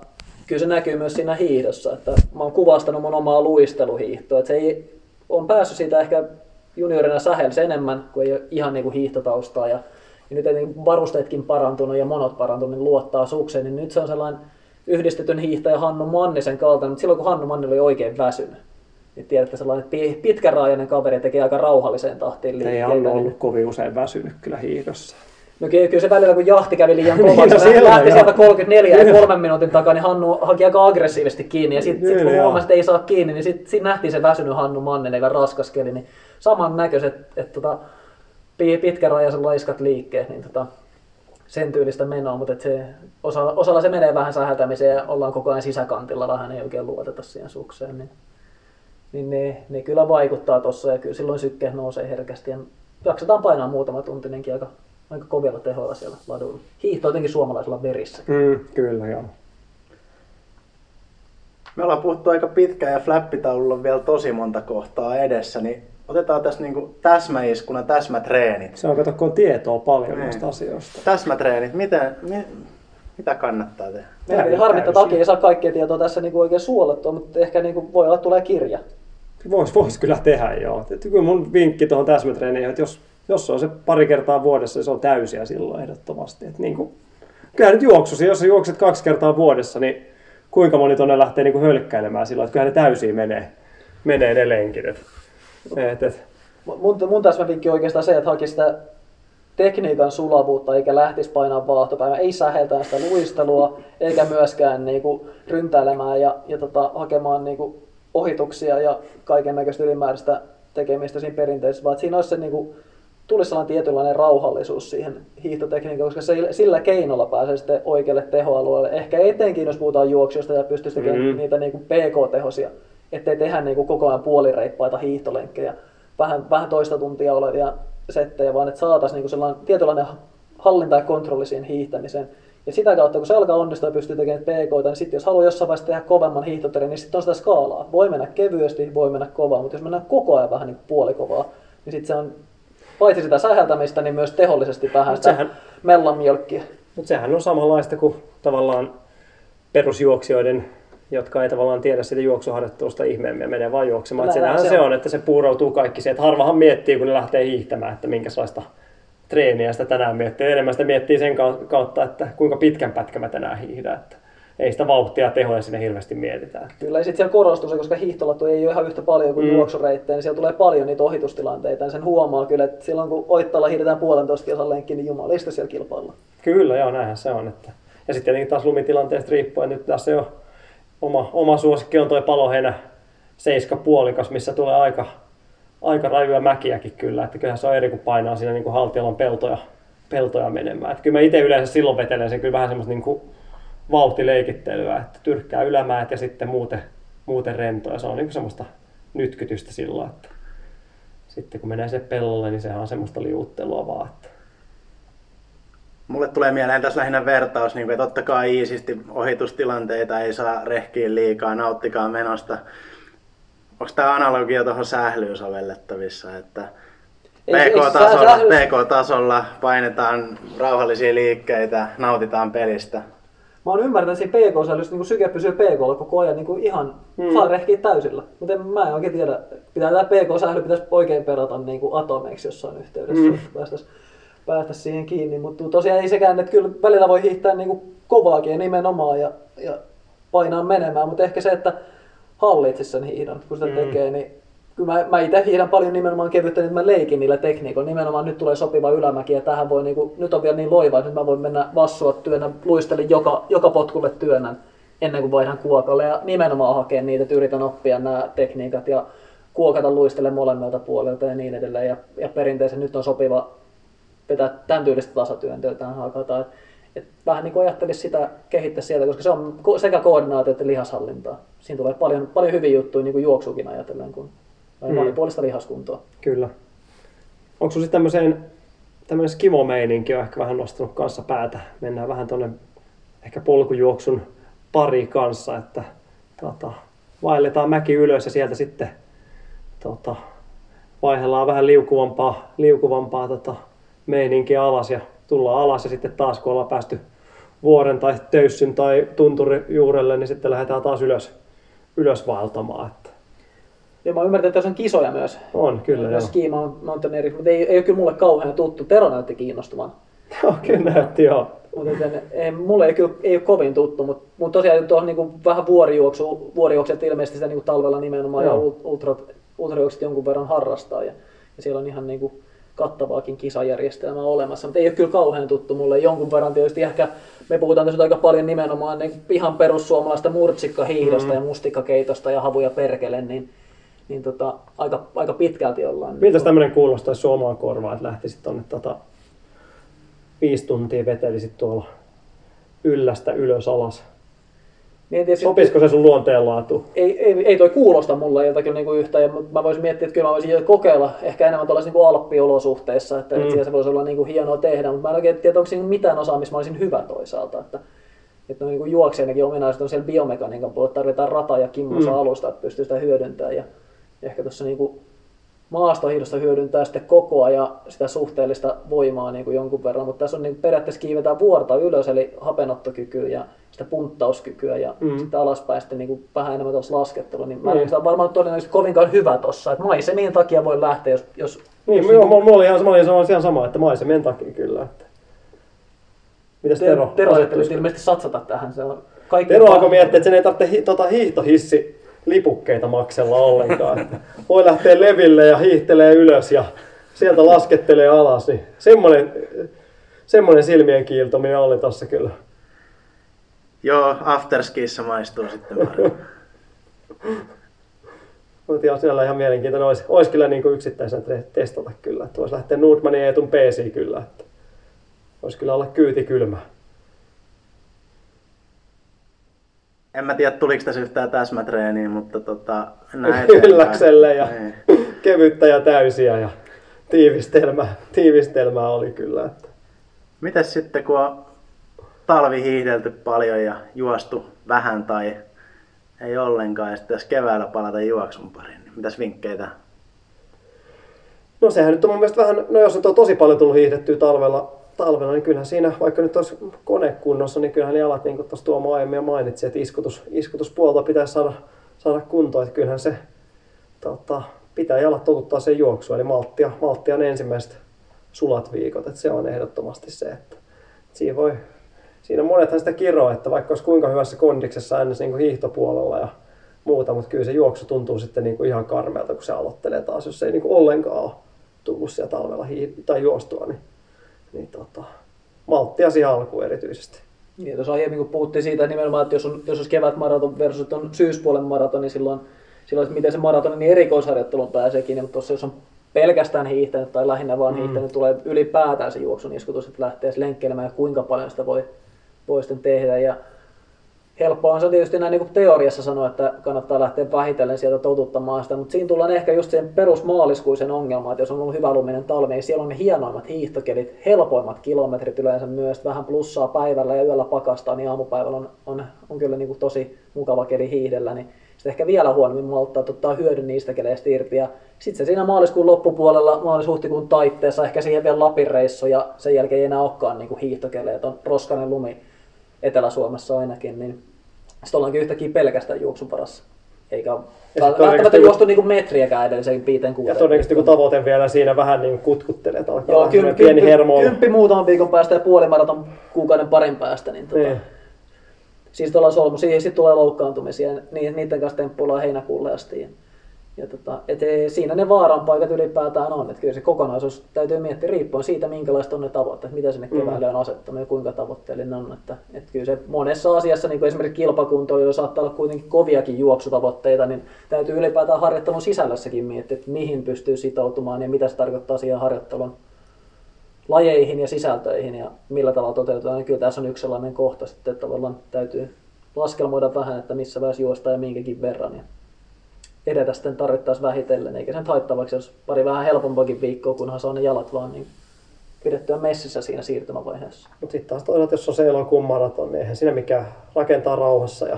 kyllä se näkyy myös siinä hiihdossa, että mä oon kuvastanut mun omaa luisteluhiihtoa, että se ei, on päässyt siitä ehkä juniorina sähelsi enemmän, kun ei ole ihan niin kuin hiihtotaustaa ja, ja nyt etenkin varusteetkin parantunut ja monot parantunut, niin luottaa sukseen, niin nyt se on sellainen yhdistetyn hiihtäjä Hannu Mannisen kaltainen, mutta silloin kun Hannu Manni oli oikein väsynyt, niin tiedätte sellainen pi- pitkäraajainen kaveri tekee aika rauhalliseen tahtiin ei liikkeitä. Anno niin- ollut kovin usein väsynyt kyllä hiihdossa. No kyllä, kyllä se välillä, kun jahti kävi liian Niin, kovaksi, no se siellä lähti sieltä 34 ja kolmen minuutin takaa, niin Hannu haki aika aggressiivisesti kiinni. Ja sitten sit, kun huomasi, että ei saa kiinni, niin sitten sit nähtiin se väsynyt Hannu Mannen, eikä raskaskeli. Niin samannäköiset, että tota, pi- pitkärajaisen laiskat liikkeet, niin tota, sen tyylistä menoa, mutta et se, osa, osalla se menee vähän sähätämiseen ja ollaan koko ajan sisäkantilla, vähän ei oikein luoteta siihen sukseen. Niin, niin ne, ne, kyllä vaikuttaa tuossa ja kyllä silloin sykkeet nousee herkästi ja jaksetaan painaa muutama tuntinenkin aika, aika kovilla tehoilla siellä ladulla. Hiihto on jotenkin suomalaisella verissä. Mm, kyllä, joo. Me ollaan puhuttu aika pitkään ja flappitaululla on vielä tosi monta kohtaa edessä, niin otetaan tässä niinku täsmäiskuna täsmätreenit. Se on, kato, kun on tietoa paljon Niin. näistä asioista. Täsmätreenit, miten, mi, mitä kannattaa tehdä? Eli harmi, että täysin. Taki ei saa kaikkea tietoa tässä niin kuin oikein suolettua, mutta ehkä niin kuin voi olla, että tulee kirja. Vois, vois kyllä tehdä, joo. Et kyllä mun vinkki tuohon täsmätreeniin, että jos, jos se on se pari kertaa vuodessa, niin se on täysiä silloin ehdottomasti. Et niin kuin, kyllä nyt juoksusi, jos sä juokset kaksi kertaa vuodessa, niin kuinka moni tuonne lähtee niin kuin hölkkäilemään silloin, että kyllä ne täysiä menee, menee ne lenkit. Et, et, et, Mun, mun täsmävinkki on oikeastaan se, että haki sitä tekniikan sulavuutta eikä lähtisi painaa vaahtopäivää. Ei säheltää sitä luistelua eikä myöskään niinku ryntäilemään ja, ja tota, hakemaan niinku ohituksia ja kaiken näköistä ylimääräistä tekemistä siinä perinteisessä, vaan siinä olisi se niinku, tulisi sellainen tietynlainen rauhallisuus siihen hiihtotekniikkaan, koska se, sillä keinolla pääsee sitten oikealle tehoalueelle. Ehkä etenkin, jos puhutaan juoksijoista ja pystyisi tekemään Mm. mm. niitä niinku PK-tehosia, ettei tehdä niinku koko ajan puolireippaita hiihtolenkkejä, vähän, vähän toista tuntia olevia settejä, vaan että saataisiin niinku sellainen tietynlainen hallinta ja kontrolli siihen hiihtämiseen. Ja sitä kautta, kun se alkaa onnistua ja pystyy tekemään PK, niin sitten jos haluaa jossain vaiheessa tehdä kovemman hiihtotreenin, niin sitten on sitä skaalaa. Voi mennä kevyesti, voi mennä kovaa, mutta jos mennään koko ajan vähän niin puolikovaa, niin sitten se on paitsi sitä säheltämistä, niin myös tehollisesti vähän sitä sehän- mellanmjölkkiä. Mutta sehän on samanlaista kuin tavallaan perusjuoksijoiden, jotka ei tavallaan tiedä sitä juoksuharjoittelusta ihmeemmin ja menee vaan juoksemaan. Näin- näin Senähän se se on. on, että se puuroutuu kaikki se, että harvahan miettii, kun ne lähtee hiihtämään, että minkälaista treeniä sitä tänään miettii. Enemmän sitä miettii sen kau- kautta, että kuinka pitkän pätkän mä tänään hiihdän. Että ei sitä vauhtia ja tehoja sinne hirveästi mietitään. Kyllä, ja sitten siellä korostuu se, koska hiihtolatu ei ole ihan yhtä paljon kuin Mm. juoksureittejä, niin siellä tulee paljon niitä ohitustilanteita. Ja sen huomaa kyllä, että silloin kun Oittalla hiihdetään puolentoista kilsan lenkkiin, niin jumalista siellä kilpailla. Kyllä, joo, näinhän se on. Että... Ja sitten tietenkin taas lumitilanteesta riippuen, nyt tässä jo oma, oma suosikki on toi paloheinä seiska puolikas, missä tulee aika, aika rajuja mäkiäkin kyllä. Että kyllähän se on eri kuin painaa siinä niin kuin haltialan peltoja, peltoja menemään. Että kyllä mä itse yleensä silloin vetelen sen kyllä vähän semmoista niin kuin vauhtileikittelyä, että tyrkkää ylämäät ja sitten muuten, muuten rentoa. Se on niin semmoista nytkytystä silloin, että sitten kun menee se pellolle, niin sehän on semmoista liuuttelua vaan. Että Mulle tulee mieleen tässä lähinnä vertaus, niin kuin, että ottakaa iisisti ohitustilanteita, ei saa rehkiä liikaa, nauttikaa menosta. Onko tämä analogia tuohon sählyyn sovellettavissa, että PK-tasolla, PK-tasolla painetaan rauhallisia liikkeitä, nautitaan pelistä. Mä oon ymmärtänyt, siinä PK-säilyssä niin syke pysyy PKlla koko ajan niin kuin ihan mm. saa rehkiä täysillä. Mutta en- mä en oikein tiedä. Pitää tämä PK-säily pitäisi oikein perata niin kuin atomeiksi jossain yhteydessä, mm. että päästäisiin päästä siihen kiinni. Mutta tosiaan ei sekään, että kyllä välillä voi hiihtää niin kuin kovaakin ja nimenomaan ja, ja painaa menemään. Mutta ehkä se, että hallitsisi sen hiihdon, kun sitä mm. tekee, niin kyllä mä, mä itse hiihdän paljon nimenomaan kevyttä, niin mä leikin niillä tekniikoilla. Nimenomaan nyt tulee sopiva ylämäki ja tähän voi niinku, nyt on vielä niin loiva, että nyt mä voin mennä vassua työnnä, luistelin joka, joka potkulle työnnän ennen kuin vaihdan kuokalle ja nimenomaan hakea niitä, että yritän oppia nämä tekniikat ja kuokata luistele molemmilta puolelta ja niin edelleen. Ja, ja perinteisen nyt on sopiva vetää tämän tyylistä tasatyöntöä tähän hakataan. Et, vähän niin kuin ajattelisi sitä kehittää sieltä, koska se on sekä koordinaatio että lihashallintaa. Siinä tulee paljon, paljon hyviä juttuja niin kuin juoksukin ajatellen, kun. Monipuolista lihaskuntoa. Kyllä. Onko sinulla tämmöiseen tämmöinen skimo-meininki on ehkä vähän nostanut kanssa päätä? Mennään vähän tuonne ehkä polkujuoksun pari kanssa, että tota, vaelletaan mäki ylös ja sieltä sitten tota, vaihdellaan vähän liukuvampaa, liukuvampaa tota, meininkiä alas ja tullaan alas ja sitten taas kun ollaan päästy vuoren tai töyssyn tai tunturijuurelle, niin sitten lähdetään taas ylös, ylös vaeltamaan. Ja mä ymmärrän, että tässä on kisoja myös. on kyllä. Myös ski mountaineeriksi, mutta ei, ei ole kyllä mulle kauhean tuttu. Tero näytti kiinnostuvan. Joo, kyllä näytti joo. Mutta ei, mulle ei, kyllä, ei ole kovin tuttu, mutta, mutta tosiaan tuohon niin vähän vuorijuoksu, vuorijuokset ilmeisesti sitä niin talvella nimenomaan ja Joo. ultra, ultrajuokset jonkun verran harrastaa ja, ja siellä on ihan niin kuin kattavaakin kisajärjestelmää olemassa, mutta ei ole kyllä kauhean tuttu mulle. Jonkun verran tietysti ehkä, me puhutaan tässä aika paljon nimenomaan niin ihan perussuomalaista murtsikkahiihdosta mm. ja mustikkakeitosta ja havuja perkele, niin, niin tota, aika, aika pitkälti ollaan. Miltä tämmöinen kuulostaisi suomaan korvaan, että lähtisit tonne tota, viisi tuntia vetelisit tuolla yllästä ylös alas? Niin, tietysti- Sopisiko se sun luonteenlaatuun? ei, ei, ei toi kuulosta mulle jotakin niinku yhtään, ja mä voisin miettiä, että kyllä mä voisin kokeilla ehkä enemmän tuollaisissa niinku alppiolosuhteissa, että mm. siellä se voisi olla niinku hienoa tehdä, mutta mä en oikein tiedä, onko siinä mitään osaa, missä mä olisin hyvä toisaalta, että, että no, niinku juokseenakin ominaisuudet on siellä biomekaniikan puolella, tarvitaan rata ja kimmosa Mm. alusta, että pystyy sitä hyödyntämään, ja ehkä tuossa niinku maastohiihdosta hyödyntää sitten kokoa ja sitä suhteellista voimaa niin kuin jonkun verran, mutta tässä on niin periaatteessa kiivetään vuorta ylös, eli hapenottokykyä ja sitä punttauskykyä ja Mm. mm. sitten alaspäin sitten niin kuin vähän enemmän tuossa laskettelua, niin mä Niin. en varmaan todennäköisesti kovinkaan hyvä tossa, että maisemien takia voi lähteä, jos, jos Niin, jos joo, mulla oli ihan, mulla oli sama- ihan sama, että maisemien takia kyllä. Että. Mitäs Tero? Tero, Tero ilmeisesti satsata tähän, se on kaikki Tero alkoi miettiä, että sen ei tarvitse hi, tota, hiihtohissi lipukkeita maksella ollenkaan. Voi lähteä leville ja hiihtelee ylös ja sieltä laskettelee alas. Niin semmoinen, semmoinen silmien kiiltominen oli tossa kyllä. Joo, afterskiissa maistuu sitten paremmin. Mutta joo, siellä ihan mielenkiintoinen. Olisi, olisi kyllä niin kuin yksittäisenä te- testata kyllä. Että voisi lähteä Nordmanin etun PC kyllä. Että voisi kyllä olla kyyti kylmä. En mä tiedä, tuliko tässä yhtään täsmätreeniä, mutta tota, eteenpäin. Ylläkselle ja Niin. kevyttä ja täysiä ja tiivistelmä, tiivistelmää oli kyllä. Että. Mitäs sitten, kun on talvi hiihdelty paljon ja juostu vähän tai ei ollenkaan, ja sitten tässä keväällä palata juoksun pariin, niin mitäs vinkkejä tähän? No sehän nyt on mun mielestä vähän, no jos nyt on tosi paljon tullut hiihdettyä talvella, talvella niin kyllähän siinä, vaikka nyt olisi konekunnossa, niin kyllähän jalat, niin kuin tuossa Tuomo aiemmin jo mainitsi, että iskutus, iskutuspuolta pitäisi saada, saada kuntoon, että kyllähän se tota, pitää jalat totuttaa sen juoksuun, eli malttia, malttia on ensimmäiset sulat viikot, että se on ehdottomasti se, että siinä voi, siinä monethan sitä kiroa, että vaikka olisi kuinka hyvässä kondiksessa ennen niin kuin hiihtopuolella ja muuta, mutta kyllä se juoksu tuntuu sitten niin kuin ihan karmealta, kun se aloittelee taas, jos ei niin kuin ollenkaan ole tullut siellä talvella hiih- tai juostua, niin, niin tota, malttia siihen alkuun erityisesti. Niin, tuossa aiemmin kun puhuttiin siitä nimenomaan, että jos on, jos on kevätmaraton versus on syyspuolen maraton, niin silloin, silloin miten se maraton niin erikoisharjoitteluun pääseekin, mutta tuossa jos on pelkästään hiihtänyt tai lähinnä vaan mm. hiihtänyt, tulee ylipäätään se juoksun iskutus, että lähtee lenkkeilemään ja kuinka paljon sitä voi, voi sitten tehdä. Ja helppoa on se tietysti näin niin teoriassa sanoa, että kannattaa lähteä vähitellen sieltä totuttamaan sitä, mutta siinä tullaan ehkä just sen perusmaaliskuisen ongelmaan, että jos on ollut hyvä luminen talvi, niin siellä on ne hienoimmat hiihtokelit, helpoimmat kilometrit yleensä myös, vähän plussaa päivällä ja yöllä pakastaa, niin aamupäivällä on, on, on kyllä niin kuin tosi mukava keli hiihdellä, niin sitten ehkä vielä huonommin malttaa ottaa hyödyn niistä keleistä irti. Ja sitten se siinä maaliskuun loppupuolella, maalis-huhtikuun taitteessa, ehkä siihen vielä Lapin reissu ja sen jälkeen ei enää olekaan niin hiihtokeleet, on roskainen lumi Etelä-Suomessa ainakin, niin sitten ollaankin yhtäkkiä pelkästään juoksun varassa. Eikä välttämättä juostu niinku metriäkään edellisen viiteen kuuteen. Ja todennäköisesti kun tavoite vielä siinä vähän niin kutkuttelee, että alkaa Joo, kymppi, pieni hermo. kymppi muutaman viikon päästä ja puolimaraton kuukauden parin päästä, niin, tota, Niin. siis tuolla solmu, siihen sitten tulee loukkaantumisia, niin niiden kanssa temppuillaan heinäkuulle asti. Ja, tota, et ei- siinä ne vaaran paikat ylipäätään on, että kyllä se kokonaisuus täytyy miettiä riippuen siitä, minkälaiset on ne tavoitteet, mitä sinne keväälle on asettanut ja kuinka tavoitteellinen on. Että, että kyllä se monessa asiassa, niin kuin esimerkiksi kilpakuntoilijoilla saattaa olla kuitenkin koviakin juoksutavoitteita, niin täytyy ylipäätään harjoittelun sisällössäkin miettiä, että mihin pystyy sitoutumaan ja mitä se tarkoittaa siihen harjoittelun lajeihin ja sisältöihin ja millä tavalla toteutetaan, niin kyllä tässä on yksi sellainen kohta sitten, että tavallaan täytyy laskelmoida vähän, että missä väessä juosta ja minkäkin verran. Ja edetä sitten tarvittaisiin vähitellen, eikä sen haittavaksi, jos pari vähän helpompakin viikkoa, kunhan saa ne jalat vaan niin pidettyä messissä siinä siirtymävaiheessa. Mutta sitten taas toisaalta, jos on se elokuun maraton, niin eihän siinä mikään rakentaa rauhassa ja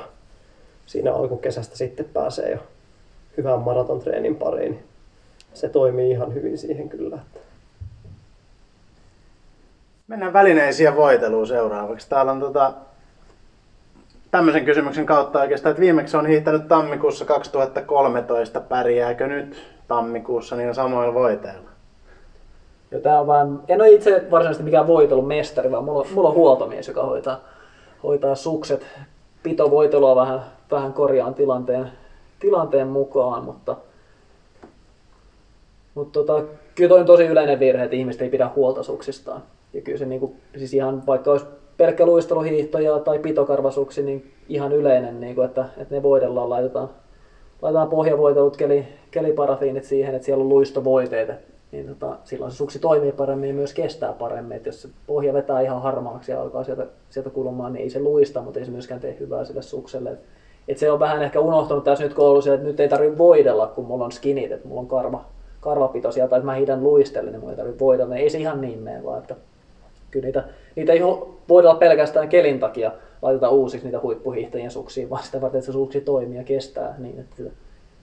siinä alkukesästä sitten pääsee jo hyvän maratontreenin pariin. niin Se toimii ihan hyvin siihen kyllä. Että. Mennään välineisiin ja voiteluun seuraavaksi. Täällä on tota, tämmöisen kysymyksen kautta oikeastaan, että viimeksi on hiihtänyt tammikuussa 2013. Pärjääkö nyt tammikuussa niin samoilla voiteilla? Ja tää on vaan, en ole itse varsinaisesti mikään voitelun mestari, vaan mulla, mulla on huoltomies, joka hoitaa, hoitaa sukset. Pitovoitelua vähän, vähän korjaan tilanteen, tilanteen mukaan, mutta, mutta tota, kyllä toi on tosi yleinen virhe, että ihmiset ei pidä huolta suksistaan. Ja kyllä se niinku, siis ihan vaikka olisi pelkkä luisteluhiihtoja tai pitokarvasuksi, niin ihan yleinen, niinku, että, että ne voidellaan, laitetaan, laitetaan pohjavoitelut, keli, keliparafiinit siihen, että siellä on luistovoiteet, niin tota, silloin se suksi toimii paremmin ja myös kestää paremmin. Et jos se pohja vetää ihan harmaaksi ja alkaa sieltä, sieltä kulumaan, niin ei se luista, mutta ei se myöskään tee hyvää sille sukselle. Et, et se on vähän ehkä unohtunut tässä nyt koulussa, että nyt ei tarvitse voidella, kun mulla on skinit, että mulla on karva, karvapito tai että mä hiidän luistellen, niin mulla ei tarvitse voidella. Ei se ihan niin mene, vaan että kyllä niitä, niitä ei ho- voidella pelkästään kelin takia laiteta uusiksi niitä huippuhiihtäjien suksiin, vaan sitä varten, että se suksi toimii ja kestää niin, että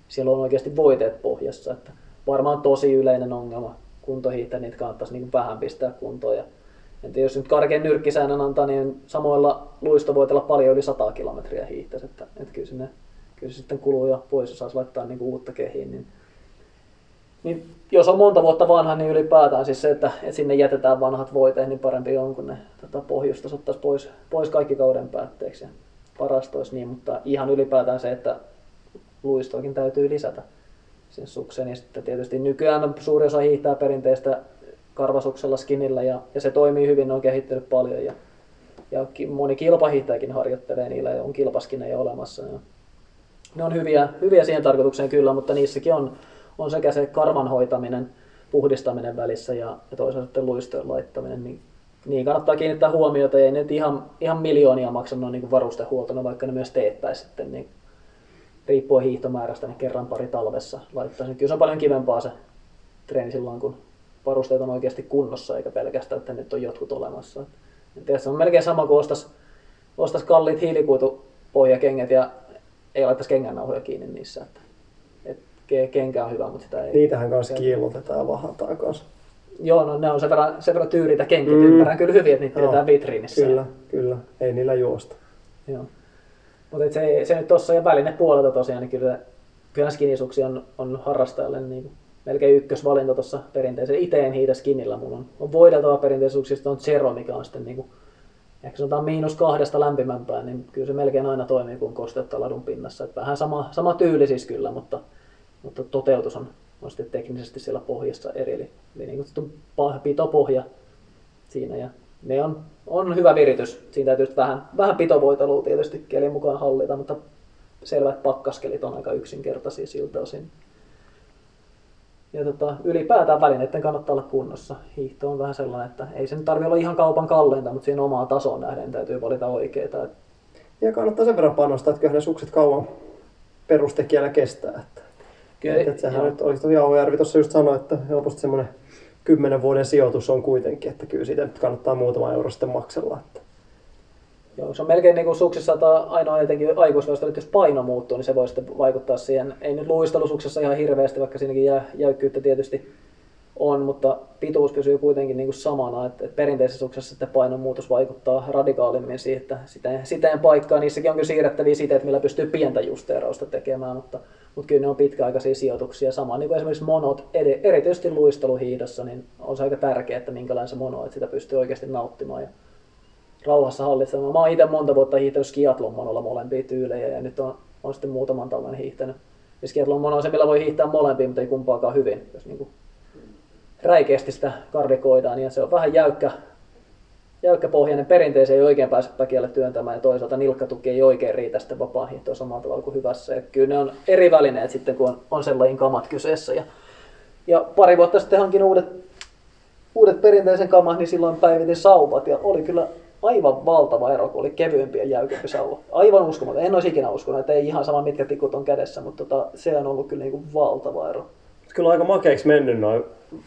siellä on oikeasti voiteet pohjassa. Että varmaan tosi yleinen ongelma kuntohiihtäjät, niitä kannattaisi niin vähän pistää kuntoon. Ja, että jos nyt karkein nyrkkisäännön antaa, niin samoilla luista voi olla paljon yli 100 kilometriä hiihtäisi. Että, että kyllä, sinne, kyllä se sitten kuluu jo pois, jos saisi laittaa niin uutta kehiin. Niin, niin jos on monta vuotta vanha, niin ylipäätään siis se, että, että sinne jätetään vanhat voiteet, niin parempi on, kun ne tota, pohjustus ottaisi pois, pois kaikki kauden päätteeksi parasta olisi niin, mutta ihan ylipäätään se, että luistoakin täytyy lisätä sen sukseen. Ja sitten tietysti nykyään suuri osa hiihtää perinteistä karvasuksella skinillä ja, ja se toimii hyvin, ne on kehittynyt paljon ja, ja moni kilpahiihtäjäkin harjoittelee niillä ja on kilpaskinejä olemassa. Ja ne on hyviä, hyviä siihen tarkoitukseen kyllä, mutta niissäkin on, on sekä se karvan hoitaminen, puhdistaminen välissä ja, ja toisaalta sitten luistojen laittaminen, niin niin kannattaa kiinnittää huomiota, ei nyt ihan, ihan miljoonia maksa noin niin varustehuoltona, vaikka ne myös teettäisi sitten, niin riippuen hiihtomäärästä, niin kerran pari talvessa laittaisin. Kyllä se on paljon kivempaa se treeni silloin, kun varusteet on oikeasti kunnossa, eikä pelkästään, että nyt on jotkut olemassa. En tiedä, se on melkein sama kuin ostas, ostas kalliit hiilikuitupohjakengät ja ei laittaisi kengännauhoja kiinni niissä. Että, kenkä on hyvä, mutta sitä ei... Niitähän kanssa kiillotetaan ja vahataan kanssa. Joo, no ne on sen verran, sen verran tyyriitä kenkiä, Mm. ymmärrän kyllä hyvin, että niitä Joo. pidetään vitriinissä. Kyllä, kyllä. Ei niillä juosta. Joo. Mutta se, se nyt tuossa ja väline puolelta tosiaan, niin kyllä, kyllä skinisuksi on, on harrastajalle niin melkein ykkösvalinta tuossa perinteisen. Itse en hiitä skinillä, mulla on, on voideltava perinteisyyksistä on Zero, mikä on sitten niin kuin, ehkä sanotaan miinus kahdesta lämpimämpää, niin kyllä se melkein aina toimii kuin kosteutta ladun pinnassa. Et vähän sama, sama tyyli siis kyllä, mutta, mutta toteutus on, on sitten teknisesti siellä pohjassa eri. Eli, eli niin kutsuttu pitopohja siinä ja ne on, on hyvä viritys. Siinä täytyy vähän, vähän pitovoitelua tietysti kielin mukaan hallita, mutta selvät pakkaskelit on aika yksinkertaisia siltä osin. Ja tota, ylipäätään välineiden kannattaa olla kunnossa. Hiihto on vähän sellainen, että ei sen tarvitse olla ihan kaupan kalleinta, mutta siihen omaan tasoon nähden täytyy valita oikeita. Ja kannattaa sen verran panostaa, että kyllähän ne sukset kauan perustekijällä kestää. Että, Kyllä, että, sehän nyt olisi tosiaan Jauhojärvi tuossa just sanoi, että helposti semmoinen kymmenen vuoden sijoitus on kuitenkin, että kyllä siitä nyt kannattaa muutama euro sitten maksella. Että. Joo, se on melkein niin kuin suksissa tai ainoa jotenkin aikuisväestö, että jos paino muuttuu, niin se voi sitten vaikuttaa siihen. Ei nyt luistelusuksessa ihan hirveästi, vaikka siinäkin jää, jäykkyyttä tietysti on, mutta pituus pysyy kuitenkin niin kuin samana. Että, että perinteisessä suksessa sitten painonmuutos vaikuttaa radikaalimmin siihen, että siteen, siteen paikkaa. Niissäkin on kyllä siirrettäviä siteet, millä pystyy pientä justeerausta tekemään, mutta, mutta kyllä ne on pitkäaikaisia sijoituksia. Sama niin kuin esimerkiksi monot, erityisesti luisteluhiidossa, niin on se aika tärkeää, että minkälainen se mono, että sitä pystyy oikeasti nauttimaan. Ja rauhassa hallitsemaan. Mä oon itse monta vuotta hiihtänyt skiatlon monolla molempia tyylejä ja nyt on, on sitten muutaman talven hiihtänyt. Ja skiatlon mono on se, millä voi hiihtää molempia, mutta ei kumpaakaan hyvin, jos niin kuin räikeästi sitä kardikoidaan. Ja se on vähän jäykkä, jäykkäpohjainen. Perinteiseen ei oikein pääse päkiälle työntämään ja toisaalta nilkkatuki ei oikein riitä sitten vapaan hiihtoon samalla tavalla kuin hyvässä. Ja kyllä ne on eri välineet sitten, kun on, on sen lajin kamat kyseessä. Ja, ja pari vuotta sitten hankin uudet uudet perinteisen kamat, niin silloin päivitin sauvat ja oli kyllä aivan valtava ero, kun oli kevyempi ja jäykempi sauva. Aivan uskomaton. En olisi ikinä uskonut, että ei ihan sama mitkä tikut on kädessä, mutta tota, se on ollut kyllä niin kuin valtava ero. Kyllä aika makeiksi mennyt noin.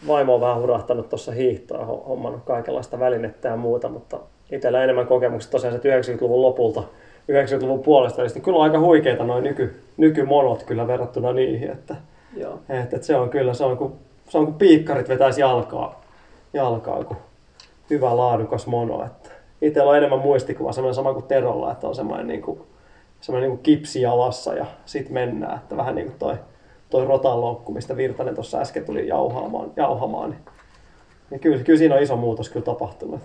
Vaimo on vähän hurahtanut tuossa hiihtoa, ho- hommannut kaikenlaista välinettä ja muuta, mutta itsellä enemmän kokemuksia tosiaan se 90-luvun lopulta, 90-luvun puolesta, niin kyllä on aika huikeita noin nyky, nykymonot kyllä verrattuna niihin, että, Joo. että, että se on kyllä, se on kuin, se on kuin piikkarit vetäisi jalkaa, jalkaa kuin hyvä laadukas mono. Että itsellä on enemmän muistikuva, semmoinen sama kuin Terolla, että on semmoinen, niin kuin, semmoinen niin kuin kipsi jalassa ja sit mennään, että vähän niin kuin toi, toi rotanloukku, mistä Virtanen tuossa äsken tuli jauhaamaan, jauhamaan niin, niin kyllä, kyllä siinä on iso muutos kyllä tapahtunut.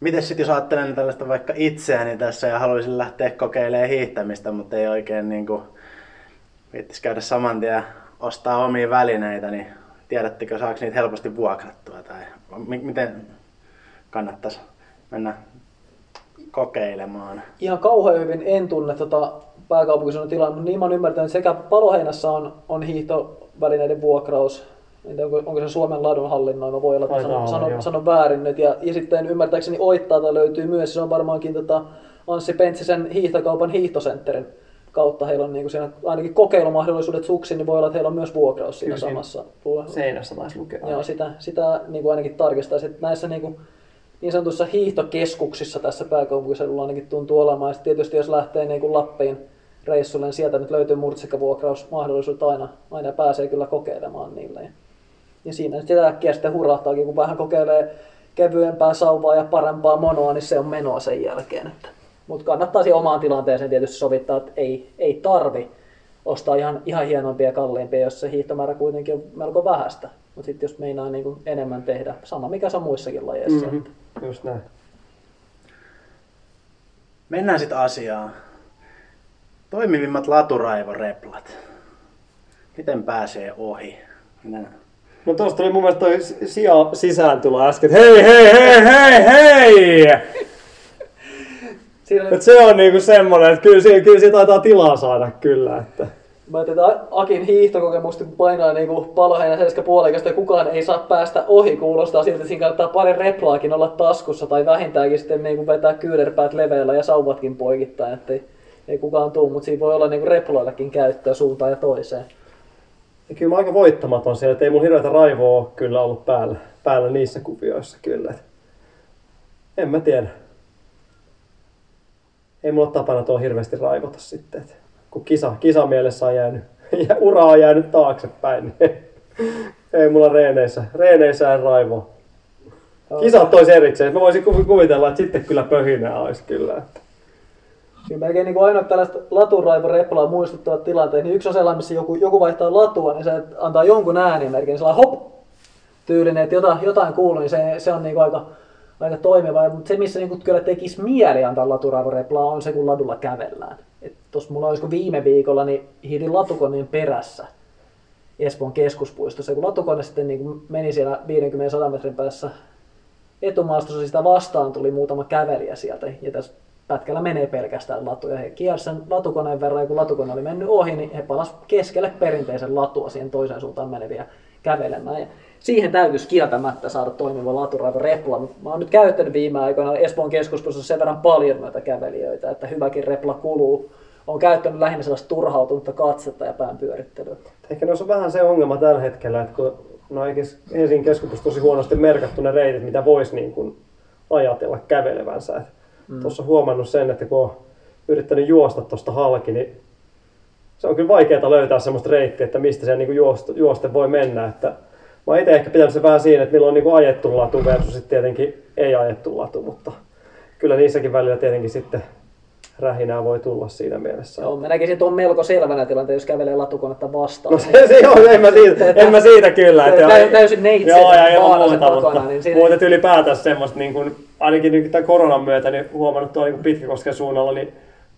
Miten sitten jos ajattelen tällaista vaikka itseäni tässä ja haluaisin lähteä kokeilemaan hiihtämistä, mutta ei oikein niin kuin viittis käydä saman tien ostaa omia välineitä, niin tiedättekö saako niitä helposti vuokrattua tai mi- miten kannattaisi mennä kokeilemaan? Ihan kauhean hyvin en tunne tota pääkaupunkiseudun mutta niin mä oon ymmärtänyt, että sekä Paloheinässä on, on hiihtovälineiden vuokraus, en tiedä, onko, onko se Suomen ladun hallinnoima, voi olla, että sanon, väärin nyt. Ja, ja sitten ymmärtääkseni Oittaalta löytyy myös, se on varmaankin tota Anssi Pentsisen hiihtokaupan hiihtosentterin kautta. Heillä on niin kuin siinä ainakin kokeilumahdollisuudet suksiin, niin voi olla, että heillä on myös vuokraus siinä Kyllä samassa. Seinässä taisi lukea. Joo, sitä, sitä niin kuin ainakin tarkistaisin. Että näissä niin, kuin, niin sanotuissa hiihtokeskuksissa tässä pääkaupunkiseudulla ainakin tuntuu olemaan. Ja sitten tietysti jos lähtee niin kuin Lappiin reissulle, niin sieltä nyt löytyy murtsikkavuokrausmahdollisuus aina, aina pääsee kyllä kokeilemaan niillä. Ja, ja siinä nyt sitä äkkiä sitten hurahtaakin, kun vähän kokeilee kevyempää sauvaa ja parempaa monoa, niin se on menoa sen jälkeen. Että. Mutta kannattaa siihen omaan tilanteeseen tietysti sovittaa, että ei, ei tarvi ostaa ihan, ihan hienompia ja kalliimpia, jos se hiihtomäärä kuitenkin on melko vähäistä. Mutta sitten jos meinaa niin kuin enemmän tehdä, sama mikä se on muissakin lajeissa. Mhm, Mm-hmm. just näin. Mennään sitten asiaan. Toimivimmat laturaivoreplat. Miten pääsee ohi? Minä... No tuosta tuli mun mielestä toi sija sisääntulo äsken. Hei, hei, hei, hei, hei! Siinä oli, Et se on niinku semmonen, että kyllä, siinä- kyllä siitä taitaa tilaa saada kyllä. Että. mä ajattelin, että Akin hiihtokokemusta painaa niin kuin paloheinä selkä puolikasta ja kukaan ei saa päästä ohi, kuulostaa siltä, että siinä kannattaa pari replaakin olla taskussa tai vähintäänkin sitten niin kuin vetää kyynärpäät leveällä ja sauvatkin poikittain, että ei, kukaan tuu, mutta siinä voi olla niin kuin reploillekin käyttöä suuntaan ja toiseen. Ja kyllä mä aika voittamaton siellä, että ei mulla hirveätä raivoa kyllä ollut päällä, päällä niissä kuvioissa kyllä. Et en mä tiedä. Ei mulla tapana tuo hirveästi raivota sitten. Et kun kisa, kisa mielessä on jäänyt, ja ura on jäänyt taaksepäin. Niin ei mulla reeneissä, reeneissä en raivoa. Kisat tois erikseen. Mä voisin kuvi- kuvitella, että sitten kyllä pöhinää olisi kyllä. Että. Kyllä melkein niin ainoa tällaista laturaivoreplaa muistuttavat tilanteet, niin yksi on sellainen, missä joku, joku vaihtaa latua, niin se antaa jonkun äänimerkin, sellainen hop, tyylinen, että jotain, jotain kuuluu, niin se, se on niin aika, aika toimiva. Mutta se, missä niin kyllä tekisi mieli antaa laturaivoreplaa, on se, kun ladulla kävellään. Tuossa mulla olisiko viime viikolla, niin hiidin latukoneen perässä Espoon keskuspuistossa. Kun latukone sitten niin meni siellä 50-100 metrin päässä etumaastossa sitä vastaan tuli muutama kävelijä sieltä, ja tässä pätkällä menee pelkästään latu, ja he kiersi sen latukoneen verran, ja kun latukone oli mennyt ohi, niin he palas keskelle perinteisen latua siihen toiseen suuntaan meneviä kävelemään. Ja siihen täytyisi kieltämättä saada toimiva laturaiva repla. Mä oon nyt käyttänyt viime aikoina Espoon keskuspuistossa sen verran paljon noita kävelijöitä, että hyväkin repla kuluu. Olen käyttänyt lähinnä sellaista turhautunutta katsetta ja pään pyörittelyä. Ehkä noissa on vähän se ongelma tällä hetkellä, että kun no Helsingin keskuksessa tosi huonosti merkattu ne reitit, mitä voisi niin kuin ajatella kävelevänsä. Et mm. Tuossa huomannut sen, että kun on yrittänyt juosta tuosta halki, niin se on kyllä vaikeaa löytää semmoista reittiä, että mistä se niin juoste, juoste voi mennä. Että mä itse ehkä pitänyt se vähän siinä, että milloin on niin ajettu latu versus sitten tietenkin ei ajettu latu, mutta kyllä niissäkin välillä tietenkin sitten rähinää voi tulla siinä mielessä. Joo, mä näkisin tuon melko selvänä tilanteen, jos kävelee latukonetta vastaan. No se, se on, en mä siitä, en mä siitä kyllä. Että Täy- täysin neitseet Joo, ja ilman muuta, takana, mutta, niin siinä- mutta että ylipäätään semmoista, niin kuin, ainakin nyt tämän koronan myötä, niin huomannut tuolla niin Pitkäkosken suunnalla, niin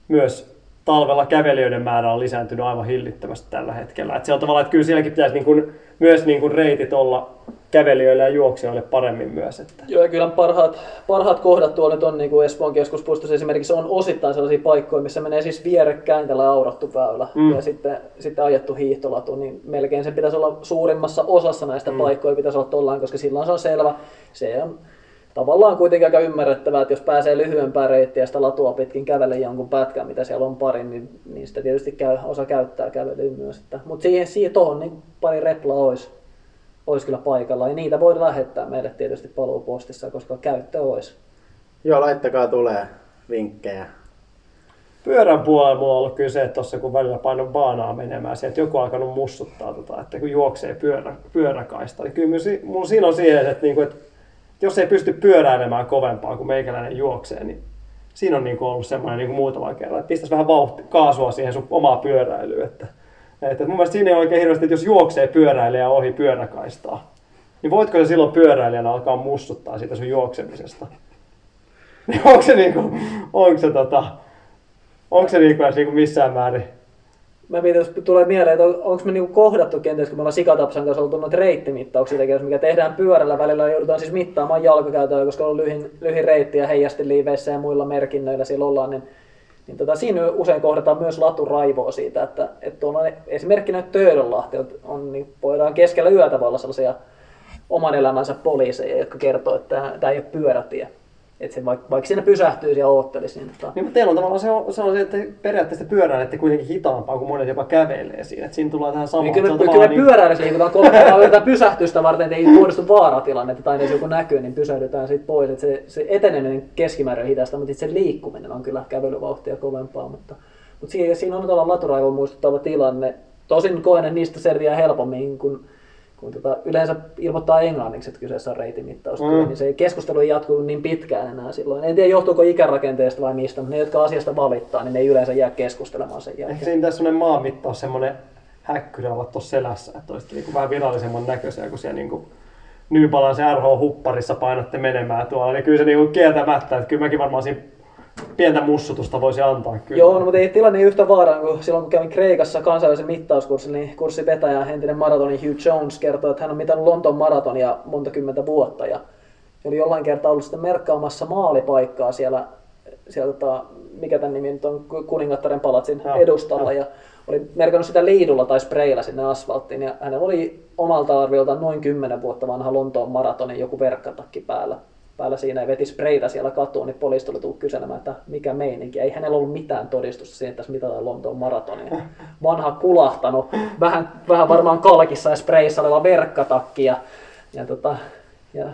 myös talvella kävelijöiden määrä on lisääntynyt aivan hillittömästi tällä hetkellä. Että se on tavallaan, että kyllä sielläkin pitäisi niin kuin, myös niin kuin reitit olla kävelijöille ja juoksijoille paremmin myös. Että. Joo, ja kyllä parhaat, parhaat kohdat tuolla nyt on niin kuin Espoon keskuspuistossa esimerkiksi on osittain sellaisia paikkoja, missä menee siis vierekkäin tällä aurattu väylä mm. ja sitten, sitten ajettu hiihtolatu, niin melkein se pitäisi olla suurimmassa osassa näistä mm. paikkoja pitäisi olla tollaan, koska silloin se on selvä. Se on tavallaan kuitenkin aika ymmärrettävää, että jos pääsee lyhyempää reittiä ja sitä latua pitkin kävele jonkun pätkän, mitä siellä on pari, niin, niin sitä tietysti käy, osa käyttää kävelyyn myös. Että, mutta siihen, siihen tohon niin pari replaa olisi olisi kyllä paikalla. Ja niitä voi lähettää meille tietysti paluupostissa, koska käyttö olisi. Joo, laittakaa tulee vinkkejä. Pyörän puolella mulla on ollut kyllä se, että tuossa kun välillä painon baanaa menemään, se, että joku on alkanut mussuttaa, tota, että kun juoksee pyörä, pyöräkaista. Niin kyllä mulla siinä on siihen, että, niinku, että jos ei pysty pyöräilemään kovempaa kuin meikäläinen juoksee, niin siinä on niinku ollut semmoinen niinku muutama kerran, että pistäisi vähän vauhti, kaasua siihen sun omaa pyöräilyyn. Että, että mun mielestä siinä ei oikein hirveästi, että jos juoksee pyöräilijä ohi pyöräkaistaa, niin voitko se silloin pyöräilijänä alkaa mussuttaa siitä sun juoksemisesta? Niin onko se, niinku, onko se, tota, onko se niinku, edes niinku missään määrin Mä mietin, jos tulee mieleen, että on, onko me niinku kohdattu kenties, kun me ollaan Sikatapsan kanssa oltu noita reittimittauksia tekemässä, mikä tehdään pyörällä välillä, joudutaan siis mittaamaan jalkakäytöllä, koska on lyhin, lyhin reitti ja heijasti liiveissä ja muilla merkinnöillä siellä ollaan, niin, niin tota, siinä usein kohdataan myös laturaivoa siitä, että, että tuolla on esimerkkinä Töölönlahti on, niin voidaan keskellä yötä olla sellaisia oman elämänsä poliiseja, jotka kertoo, että tämä ei ole pyörätie. Että se vaikka, vaikka siinä pysähtyisi ja oottelisi, niin tota, Niin, mutta teillä on tavallaan se, on, se, on se että periaatteessa pyöräilette kuitenkin hitaampaa kuin monet jopa kävelee siinä. Että siinä tullaan tähän samaan. Niin että kyllä, me, kyllä me tavallaan pyöräilessä liikutaan kolme yritetään pysähtystä varten, että ei muodostu vaaratilannetta tai jos joku näkyy, niin pysähdytään sitten pois. Et se, se eteneminen keskimäärin hidasta, mutta itse liikkuminen on kyllä kävelyvauhtia kovempaa. Mutta, mutta siinä, siinä on tuolla laturaivoon muistuttava tilanne. Tosin koen, että niistä selviää helpommin, kun, kun tota, yleensä ilmoittaa englanniksi, että kyseessä on reitimittaustyö, Mm. niin se keskustelu ei jatku niin pitkään enää silloin. En tiedä johtuuko ikärakenteesta vai mistä, mutta ne, jotka asiasta valittaa, niin ne ei yleensä jää keskustelemaan sen jälkeen. Ehkä siinä pitäisi semmoinen maanmittaus, semmoinen häkkyrä olla tuossa selässä, että olisitte niin vähän virallisemman näköisiä, kun siellä niin Nyypalan se RH-hupparissa painatte menemään tuolla, niin kyllä se niin kieltämättä, että kyllä mäkin varmaan siinä pientä mussutusta voisi antaa kyllä. Joo, no, mutta ei tilanne niin yhtä vaaraan kuin silloin kun kävin Kreikassa kansainvälisen mittauskurssin, niin kurssivetäjä, entinen maratoni Hugh Jones kertoi, että hän on mitannut Lontoon maratonia monta kymmentä vuotta. Ja oli jollain kertaa ollut sitten merkkaamassa maalipaikkaa siellä, siellä tota, mikä tämän nimi nyt on, kuningattaren palatsin Joo, edustalla. ja oli merkannut sitä liidulla tai spreillä sinne asfalttiin. Ja hänellä oli omalta arviolta noin 10 vuotta vanha Lontoon maratonin joku verkkatakki päällä päällä siinä ja veti spreitä siellä katuun, niin poliisi tuli tullut kyselemään, että mikä meininki. Ei hänellä ollut mitään todistusta siitä, että tässä mitataan Lontoon maratonia. Vanha kulahtanut, vähän, vähän varmaan kalkissa ja spreissä oleva verkkatakki ja, ja tota, Ja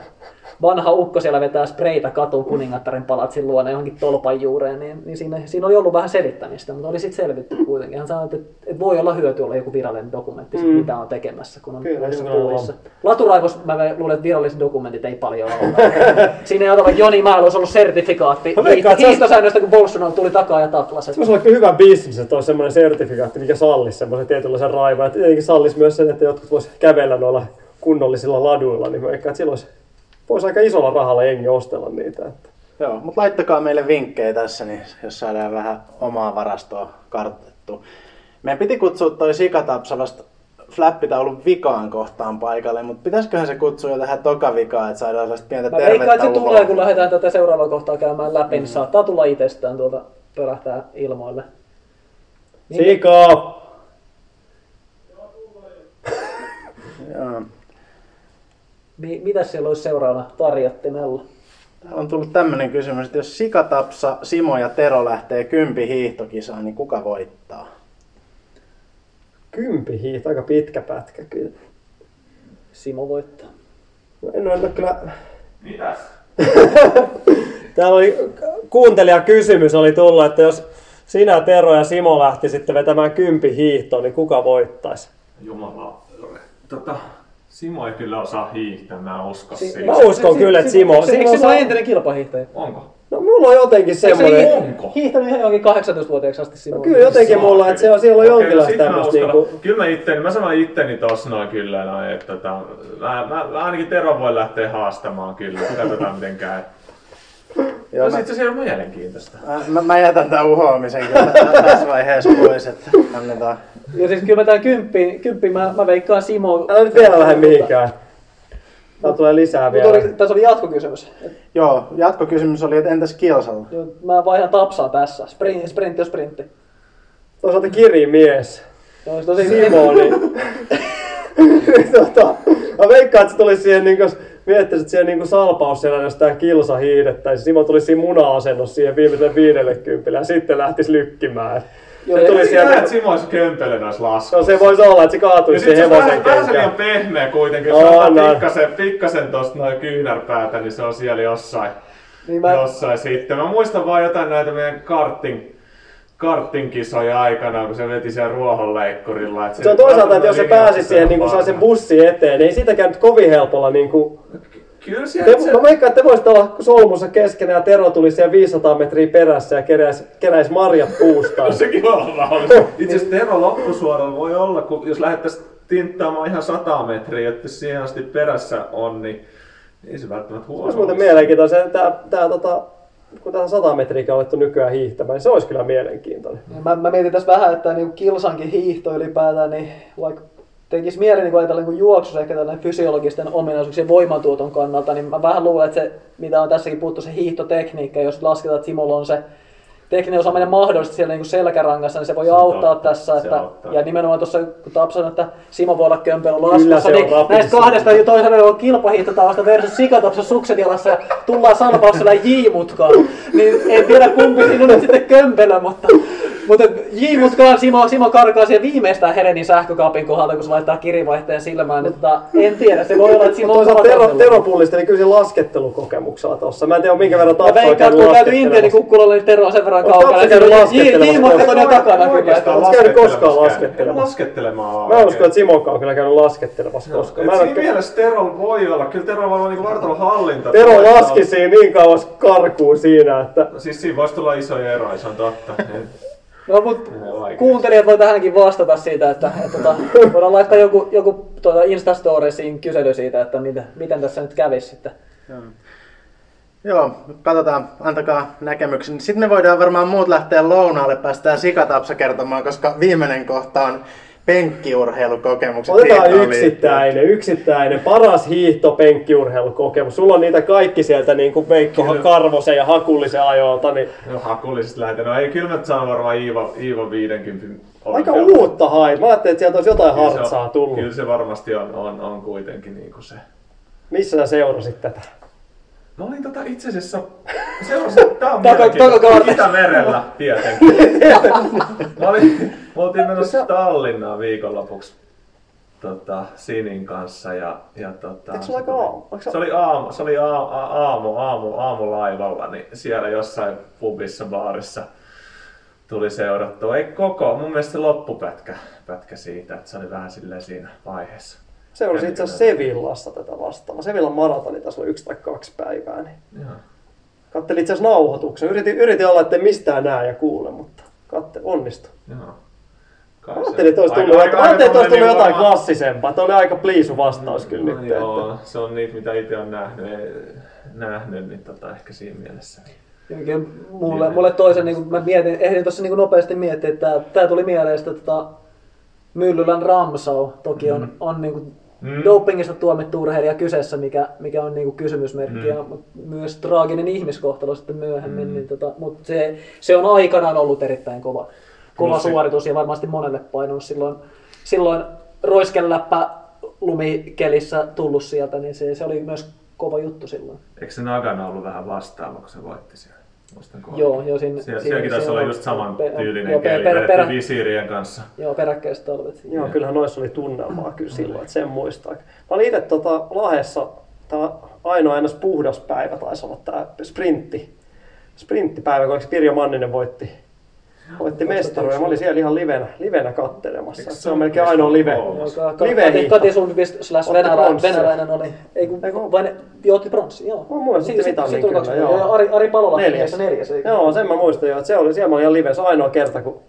vanha ukko siellä vetää spreitä katuun kuningattaren palatsin luona johonkin tolpan juureen, niin, niin siinä, siinä, oli ollut vähän selittämistä, mutta oli sitten selvitty kuitenkin. Hän sanoi, että, että, voi olla hyöty olla joku virallinen dokumentti, mm. mitä on tekemässä, kun on kyllä puolissa. Laturaivos mä luulen, että viralliset dokumentit ei paljon ole. siinä ei ole Joni Mäellä olisi ollut sertifikaatti hiihtosäännöstä, kun Bolsonaro tuli takaa ja taplasi. Se olla kyllä hyvä bisnes, että olisi semmoinen sertifikaatti, mikä sallisi semmoisen tietynlaisen raivon. Ja tietenkin sallisi myös sen, että jotkut vois kävellä noilla kunnollisilla laduilla, niin mä veikkaan, että silloin voisi aika isolla rahalla jengi ostella niitä. Että. Joo, mutta laittakaa meille vinkkejä tässä, niin jos saadaan vähän omaa varastoa kartoitettua. Meidän piti kutsua toi Sikatapsa vasta flappitaulun vikaan kohtaan paikalle, mutta pitäisiköhän se kutsua jo tähän tokavikaan, että saadaan sellaista pientä Mä veikkaan, että se tervettä tulee, kun lähdetään tätä seuraavaa kohtaa käymään läpi, niin saattaa tulla itsestään tuolta pölähtää ilmoille. Niin, Sika! Joo. Mi- mitäs siellä olisi seuraavana tarjottimella? Täällä on tullut tämmöinen kysymys, että jos Sikatapsa, Simo ja Tero lähtee kympi hiihtokisaan, niin kuka voittaa? Kympi hiihto, aika pitkä pätkä kyllä. Simo voittaa. No, en ole kyllä... Mitäs? Täällä oli kuuntelija kysymys oli tullut, että jos sinä, Tero ja Simo lähti sitten vetämään kympi hiihtoon, niin kuka voittaisi? Jumala. Tota, Simo ei kyllä osaa hiihtää, mä en usko Si- siihen. Mä uskon kyllä, että Simo... Se, eikö Simo Simo ole saa- entinen kilpahiihtäjä? Onko? No mulla on jotenkin Eikö se semmoinen... Onko? hiihtänyt ihan johonkin 18-vuotiaaksi asti Simo? No kyllä jotenkin mulla, että se on, siellä on no jonkinlaista mä tämmöistä niinku... Kyllä mä itteni, mä sanon itteni tossa noin kyllä noin, että tota, mä, mä, mä, ainakin Tero voi lähteä haastamaan kyllä, katsotaan miten käy. Joo, No mä, sit se on mielenkiintoista. mä, mä, mä jätän tämän uhoamisen kyllä tä- tässä vaiheessa pois, että annetaan. Ja siis kyllä mä tää kymppi, kymppi mä, mä veikkaan Simo... Älä nyt vielä lähde mihinkään. Täällä tulee lisää Mutta vielä. oli, tässä oli jatkokysymys. Joo, jatkokysymys oli, että entäs kilsalla? jo, mä vaihdan tapsaa tässä. Sprint, sprintti on sprintti. Toisaalta kirimies. Joo, se tosi Simo, niin... tota, mä veikkaan, että se tulisi siihen, niin jos miettisit siihen niin salpaus siellä jostain kilsa hiihdettäisiin. Simo tulisi siinä muna-asennossa siihen viimeiselle viidelle kympille ja sitten lähtisi lykkimään. Joo, se tuli Tuli sieltä... että Simo olisi kömpelö noissa laskuissa. No se voisi olla, että se kaatuisi siihen on hevosen vähän, vähän se liian kenkään. pehmeä kuitenkin. On, Jos on. pikkasen, pikkasen tosta noin kyynärpäätä, niin se on siellä jossain. Niin mä, Jossain sitten. Mä muistan vaan jotain näitä meidän karting, kartingkisoja aikana, kun se veti siellä ruohonleikkurilla. että Se on toisaalta, että jos se pääsisi siihen, niin kuin sai sen bussi eteen, niin ei siitäkään nyt kovin helpolla niin kuin... Kyllä Te, siellä se... mä veikkaan, että te voisitte olla solmussa keskenään ja Tero tuli siellä 500 metriä perässä ja keräisi, keräisi marjat puustaan. No sekin mahdollista. Itse asiassa Tero loppusuoralla voi olla, kun jos lähdettäisiin tinttaamaan ihan 100 metriä, että siihen asti perässä on, niin ei se välttämättä huono Se olisi muuten mielenkiintoista. Tää, tää, tota, kun tähän 100 metriäkin on alettu nykyään hiihtämään, niin se olisi kyllä mielenkiintoinen. mä, mä mietin tässä vähän, että niin kilsankin hiihto ylipäätään, niin vaikka tekisi mieli niin ajatella niin juoksussa ehkä tällainen fysiologisten ominaisuuksien voimantuoton kannalta, niin mä vähän luulen, että se, mitä on tässäkin puhuttu, se hiihtotekniikka, jos lasketaan, että Simolla on se tekninen osaaminen mahdollisesti siellä niin kuin selkärangassa, niin se voi Se on auttaa totta, tässä. se Että, auttaa. ja nimenomaan tuossa, kun Tap sanoi, että Simo voi olla kömpelön laskussa, on niin näistä kahdesta jo toisella on kilpahiihtotavasta versus sikatopsa sukset jalassa ja tullaan salpauksella J-mutkaan. Niin en tiedä kumpi siinä on nyt sitten kömpelö, mutta, mutta J-mutkaan Simo, Simo karkaa siihen viimeistään Herenin sähkökaapin kohdalta, kun se laittaa kirivaihteen silmään. Mutta en tiedä, se voi olla, että Simo on toisaalta Tero. Tero pullisteli kyllä laskettelukokemuksella tossa. Mä en tiedä, minkä verran Tapsa on käynyt kun on käyty laskettelemassa. kukkulalle, niin Tero on sen verran On kaukana. Tapsa käynyt laskettelemassa. On jo takana kyllä. Oletko käynyt koskaan laskettelemassa? Laskettelemaan Mä en oikein. usko, että Simokaan on kyllä käynyt laskettelemassa koskaan. Mä en mielessä Terolla voi olla, kyllä Terolla voi olla niinku vartalon hallinta. Tero laski siinä niin kauas karkuun siinä, että No Siis siinä voisi tulla isoja eroja, se on totta. No, mutta Menee vaikeaksi. kuuntelijat voi tähänkin vastata siitä, että, että tota, voidaan laittaa joku, joku tuota Instastoriesiin kysely siitä, että miten, miten tässä nyt kävisi sitten. Joo, katsotaan, antakaa näkemyksen. Sitten me voidaan varmaan muut lähteä lounaalle, päästään Sikatapsa kertomaan, koska viimeinen kohta on penkkiurheilukokemukset. Otetaan yksittäinen, yksittäinen, paras hiihto penkkiurheilukokemus. Sulla on niitä kaikki sieltä niin kuin Veikko Kyllä. Karvosen ja Hakulisen ajoilta, niin No hakullisesta lähetään. No ei, kyllä mä sanon varmaan Iiva, Iiva 50 aika olympialla. uutta hait. Mä ajattelin, että sieltä olisi jotain Kyllä se on- hartsaa tullut. Kyllä se varmasti on, on, on kuitenkin niin kuin se. Missä sä seurasit tätä? Mä olin tota itse asiassa, seurasin, tää on mielenkiintoista. Itämerellä tietenkin. Mä olin, me oltiin menossa Tallinnaan viikonlopuksi. tota, Sinin kanssa ja, ja tota, Eikö se aika aamu? Se- se oli aamu, se oli aamu, aamu, aamu, aamulaivalla, niin siellä jossain pubissa, baarissa tuli seurattua. Ei koko, mun mielestä se loppupätkä pätkä siitä, että se oli vähän silleen siinä vaiheessa. Se olisi itse asiassa Sevillassa tätä vastaava. Sevillan maratoni tässä on yksi tai kaksi päivää. Niin Joo. kattelin itse asiassa nauhoituksen. Yritin, yritin olla, ettei mistään näe ja kuule, mutta katte, onnistu. Joo. Kai ajattelin, että olisi tullut, aika- aika, aika ajattelin, että olisi tullut jotain niinku- klassisempaa. Tämä oli aika pliisu vastaus kyllä No nyt. joo, Että. se on niitä, mitä itse on nähnyt, ei, nähnyt niin tota, ehkä siinä mielessä. Jotenkin mulle, mulle toisen, niin kuin mä mietin, ehdin tuossa niin nopeasti miettiä, että tää, tää tuli mieleen, että tota, Myllylän Ramsau toki on, on niin kuin Mm. dopingista tuomittu urheilija kyseessä, mikä, mikä on niin kuin kysymysmerkki, Mm. ja myös traaginen ihmiskohtalo sitten myöhemmin, Mm. niin tota, mutta se, se on aikanaan ollut erittäin kova, kova Plus se- suoritus ja varmasti monelle painunut silloin, silloin roiskeläppä lumikelissä tullut sieltä, niin se, se oli myös kova juttu silloin. Eikö se Nagana ollut vähän vastaava, kun se voitti siellä? Muistanko Joo, joo, siinä- siellä, siinä- sielläkin taisi olla just saman pe- tyylinen joo, keli, per- vedetty perä- visiirien kanssa. Joo, peräkkäiset talvet. Joo, kyllähän noissa oli tunnelmaa kyllä silloin, että sen muistaa. Mä olin itse tota, Lahdessa, tämä ainoa ennäs puhdas päivä taisi olla tämä sprintti. Sprinttipäivä, kun Pirjo Manninen voitti, voitti mestaruuden. Mä olin siellä ihan livenä, livenä kattelemassa. Se on melkein ainoa live. Joka Kati, Sundqvist slash venäläinen oli. Ei kun, Eiku? vai ne, joo, otti pronssi, joo. Mä muistan, Si- si- mitalin tuli kyllä, kaksi- joo. joo. Ari, Ari Palola Neljäs. neljäs? Joo, sen mä muistan jo, että se oli siellä mä olin ihan live. Se on ainoa kerta, kun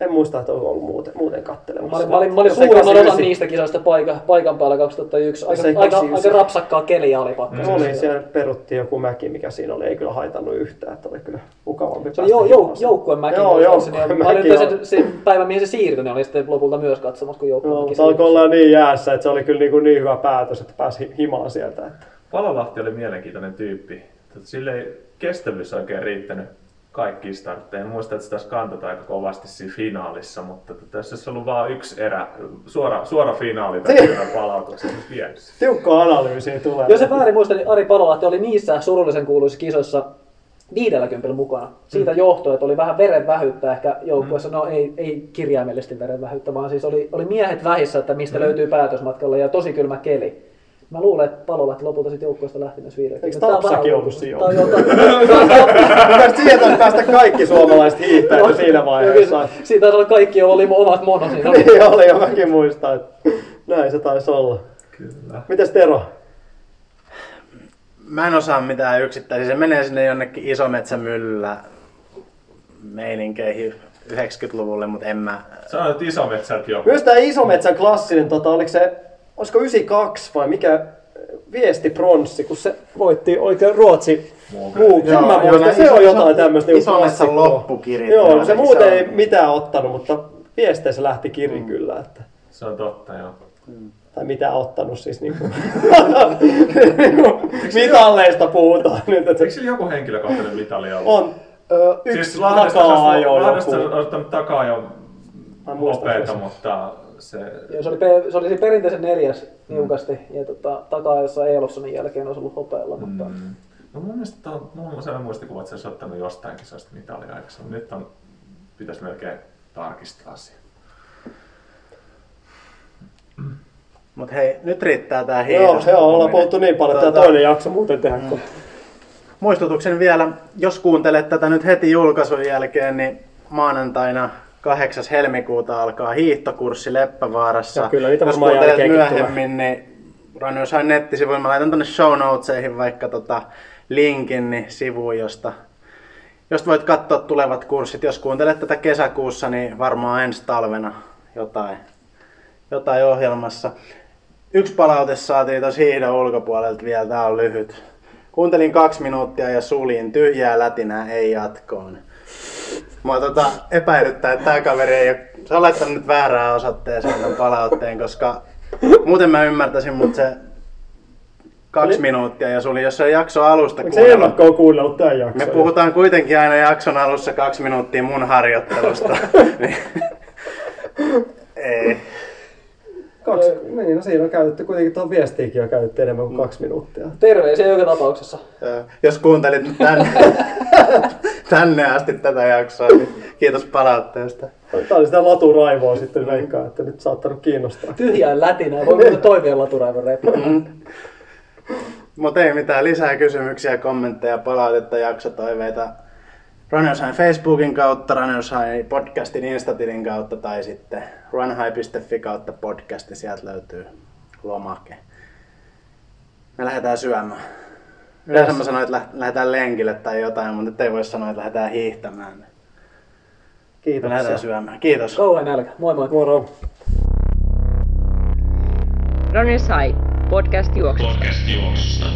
en muista, että olisi ollut muuten, muuten kattelemassa. Mä olin, mä olin, mä olin Se suurimman osan 89. niistä kisoista paikan, paikan päällä 2001. Aika, Se aika, 89. aika rapsakkaa keliä oli pakko. Se oli, siellä peruttiin joku mäki, mikä siinä oli. Ei kyllä haitannut yhtään, että oli kyllä mukavampi Se päästä jou, jou, joukkueen mäki. Joo, joukkueen Mä olin mäki, sen, joo. sen päivän, mihin se siirtyi, niin oli sitten lopulta myös katsomassa, kun joukkueen Joo, mäki mutta alkoi olla niin jäässä, että se oli kyllä niin, kuin niin hyvä päätös, että pääsi hi- himaan sieltä. Että. Palolahti oli mielenkiintoinen tyyppi. Tota, Sille ei kestävyys oikein riittänyt kaikkiin startteihin. Muistan, että se taisi kantata aika kovasti siinä finaalissa, mutta jos olisi ollut vain yksi erä, suora, suora finaali tai hyvä palautuksen. Tiukkaa analyysiä tulee. Jos se väärin muistan, niin Ari Palolahti oli niissä surullisen kuuluisissa kisoissa 50 mukana. Siitä Mm. johtui, että oli vähän verenvähyyttä ehkä joukkueessa. No ei, ei kirjaimellisesti verenvähyyttä, vaan siis oli, oli miehet vähissä, että mistä Mm. löytyy päätösmatkalla ja tosi kylmä keli. Mä luulen, että Palolahti lopulta sitten joukkueesta lähti myös viideltä. Eikö Tapsakin ollut siinä. Mielestäni siihen taisi päästä kaikki suomalaiset hiihtäjät siinä vaiheessa. Siitä taisi olla kaikki, joilla oli omat mono siinä. niin oli, ja mäkin muistan, että näin se taisi olla. Kyllä. Mites Tero? Mä en osaa mitään yksittäisiä. Se menee sinne jonnekin isometsämyllyllä meininkeihin 90-luvulle, mutta en mä... Sä olet isometsältä jo. Myös tämä Isometsän klassinen, tota, oliko se, olisiko 92 vai mikä viesti pronssi, kun se voitti oikein Ruotsi muu. Sen mä muistan, se on jotain tämmöistä niinku klassikkoa. loppukirit. Joo, Joo, se muuten ei mitään ottanut, mutta viesteissä lähti kiri kyllä. Että, Se on totta, joo. tai mitä ottanut siis niinku, niinku mitalleista puhutaan nyt. Että Eikö sillä joku henkilökohtainen mitali ollut? on ö, yksi Siis Lahdesta, takaa jo Lahdesta joku. on ottanut takaa jo Mä muistan hopeita, sen. mutta se... Joo, se oli, pe- se oli perinteisen neljäs niukasti ja tota, takaa Eelossonin jälkeen olisi ollut hopealla, mutta Mm. No mun mielestä on, mulla on sellainen muistikuva, että se olisi ottanut jostain kisoista mitalia aikaisemmin. Nyt on, pitäisi melkein tarkistaa asia. Mut hei, nyt riittää tää Joo, hiidosta joo, ollaan puhuttu niin paljon, että Tota, tämä toinen jakso muuten tehdä. Mm. Muistutuksen vielä, jos kuuntelet tätä nyt heti julkaisun jälkeen, niin maanantaina 8. helmikuuta alkaa hiihtokurssi Leppävaarassa. Ja kyllä niitä jos varmaan kuuntelet myöhemmin, niin Runners High nettisivuilla, mä laitan tonne show notesihin vaikka tota linkin niin sivuun, josta, josta voit katsoa tulevat kurssit. Jos kuuntelet tätä kesäkuussa, niin varmaan ensi talvena jotain, jotain ohjelmassa. Yksi palaute saatiin tuossa hiihdon ulkopuolelta vielä, tää on lyhyt. Kuuntelin kaksi minuuttia ja suljin tyhjää lätinää, ei jatkoon. Mua tota epäilyttää, että tää kaveri ei ole, se laittanut nyt väärään osoitteeseen tämän palautteen, koska muuten mä ymmärtäisin, mutta se kaksi minuuttia ja suli, jos se on jakso alusta Onko se kuunnellut, ennakkoon kuunnellut tämän jakson? me puhutaan kuitenkin aina jakson alussa kaksi minuuttia mun harjoittelusta. niin, ei. Kaksi, niin, no siinä on käytetty kuitenkin tuon viestiinkin on käytetty enemmän kuin kaksi minuuttia. terveisiä joka tapauksessa. Jos kuuntelit nyt tänne, tänne asti tätä jaksoa, niin kiitos palautteesta. Tää oli sitä laturaivoa sitten veikkaa, että nyt saattanut kiinnostaa. Tyhjään lätinää, voi mennä toiveen laturaivon reppu. Mutta ei mitään lisää kysymyksiä, kommentteja, palautetta, jaksotoiveita. Runners High Facebookin kautta, Runners High podcastin Instatilin kautta tai sitten runhigh.fi kautta podcasti, sieltä löytyy lomake. Me lähdetään syömään. Yleensä mä sanoin, että lä- lähdetään lenkille tai jotain, mutta nyt ei voi sanoa, että lähdetään hiihtämään. Me Kiitos. lähdetään syömään. Kiitos. Kauhean nälkä. Moi moi. Moro. Runners High, podcast juoksusta. Podcast juoksusta.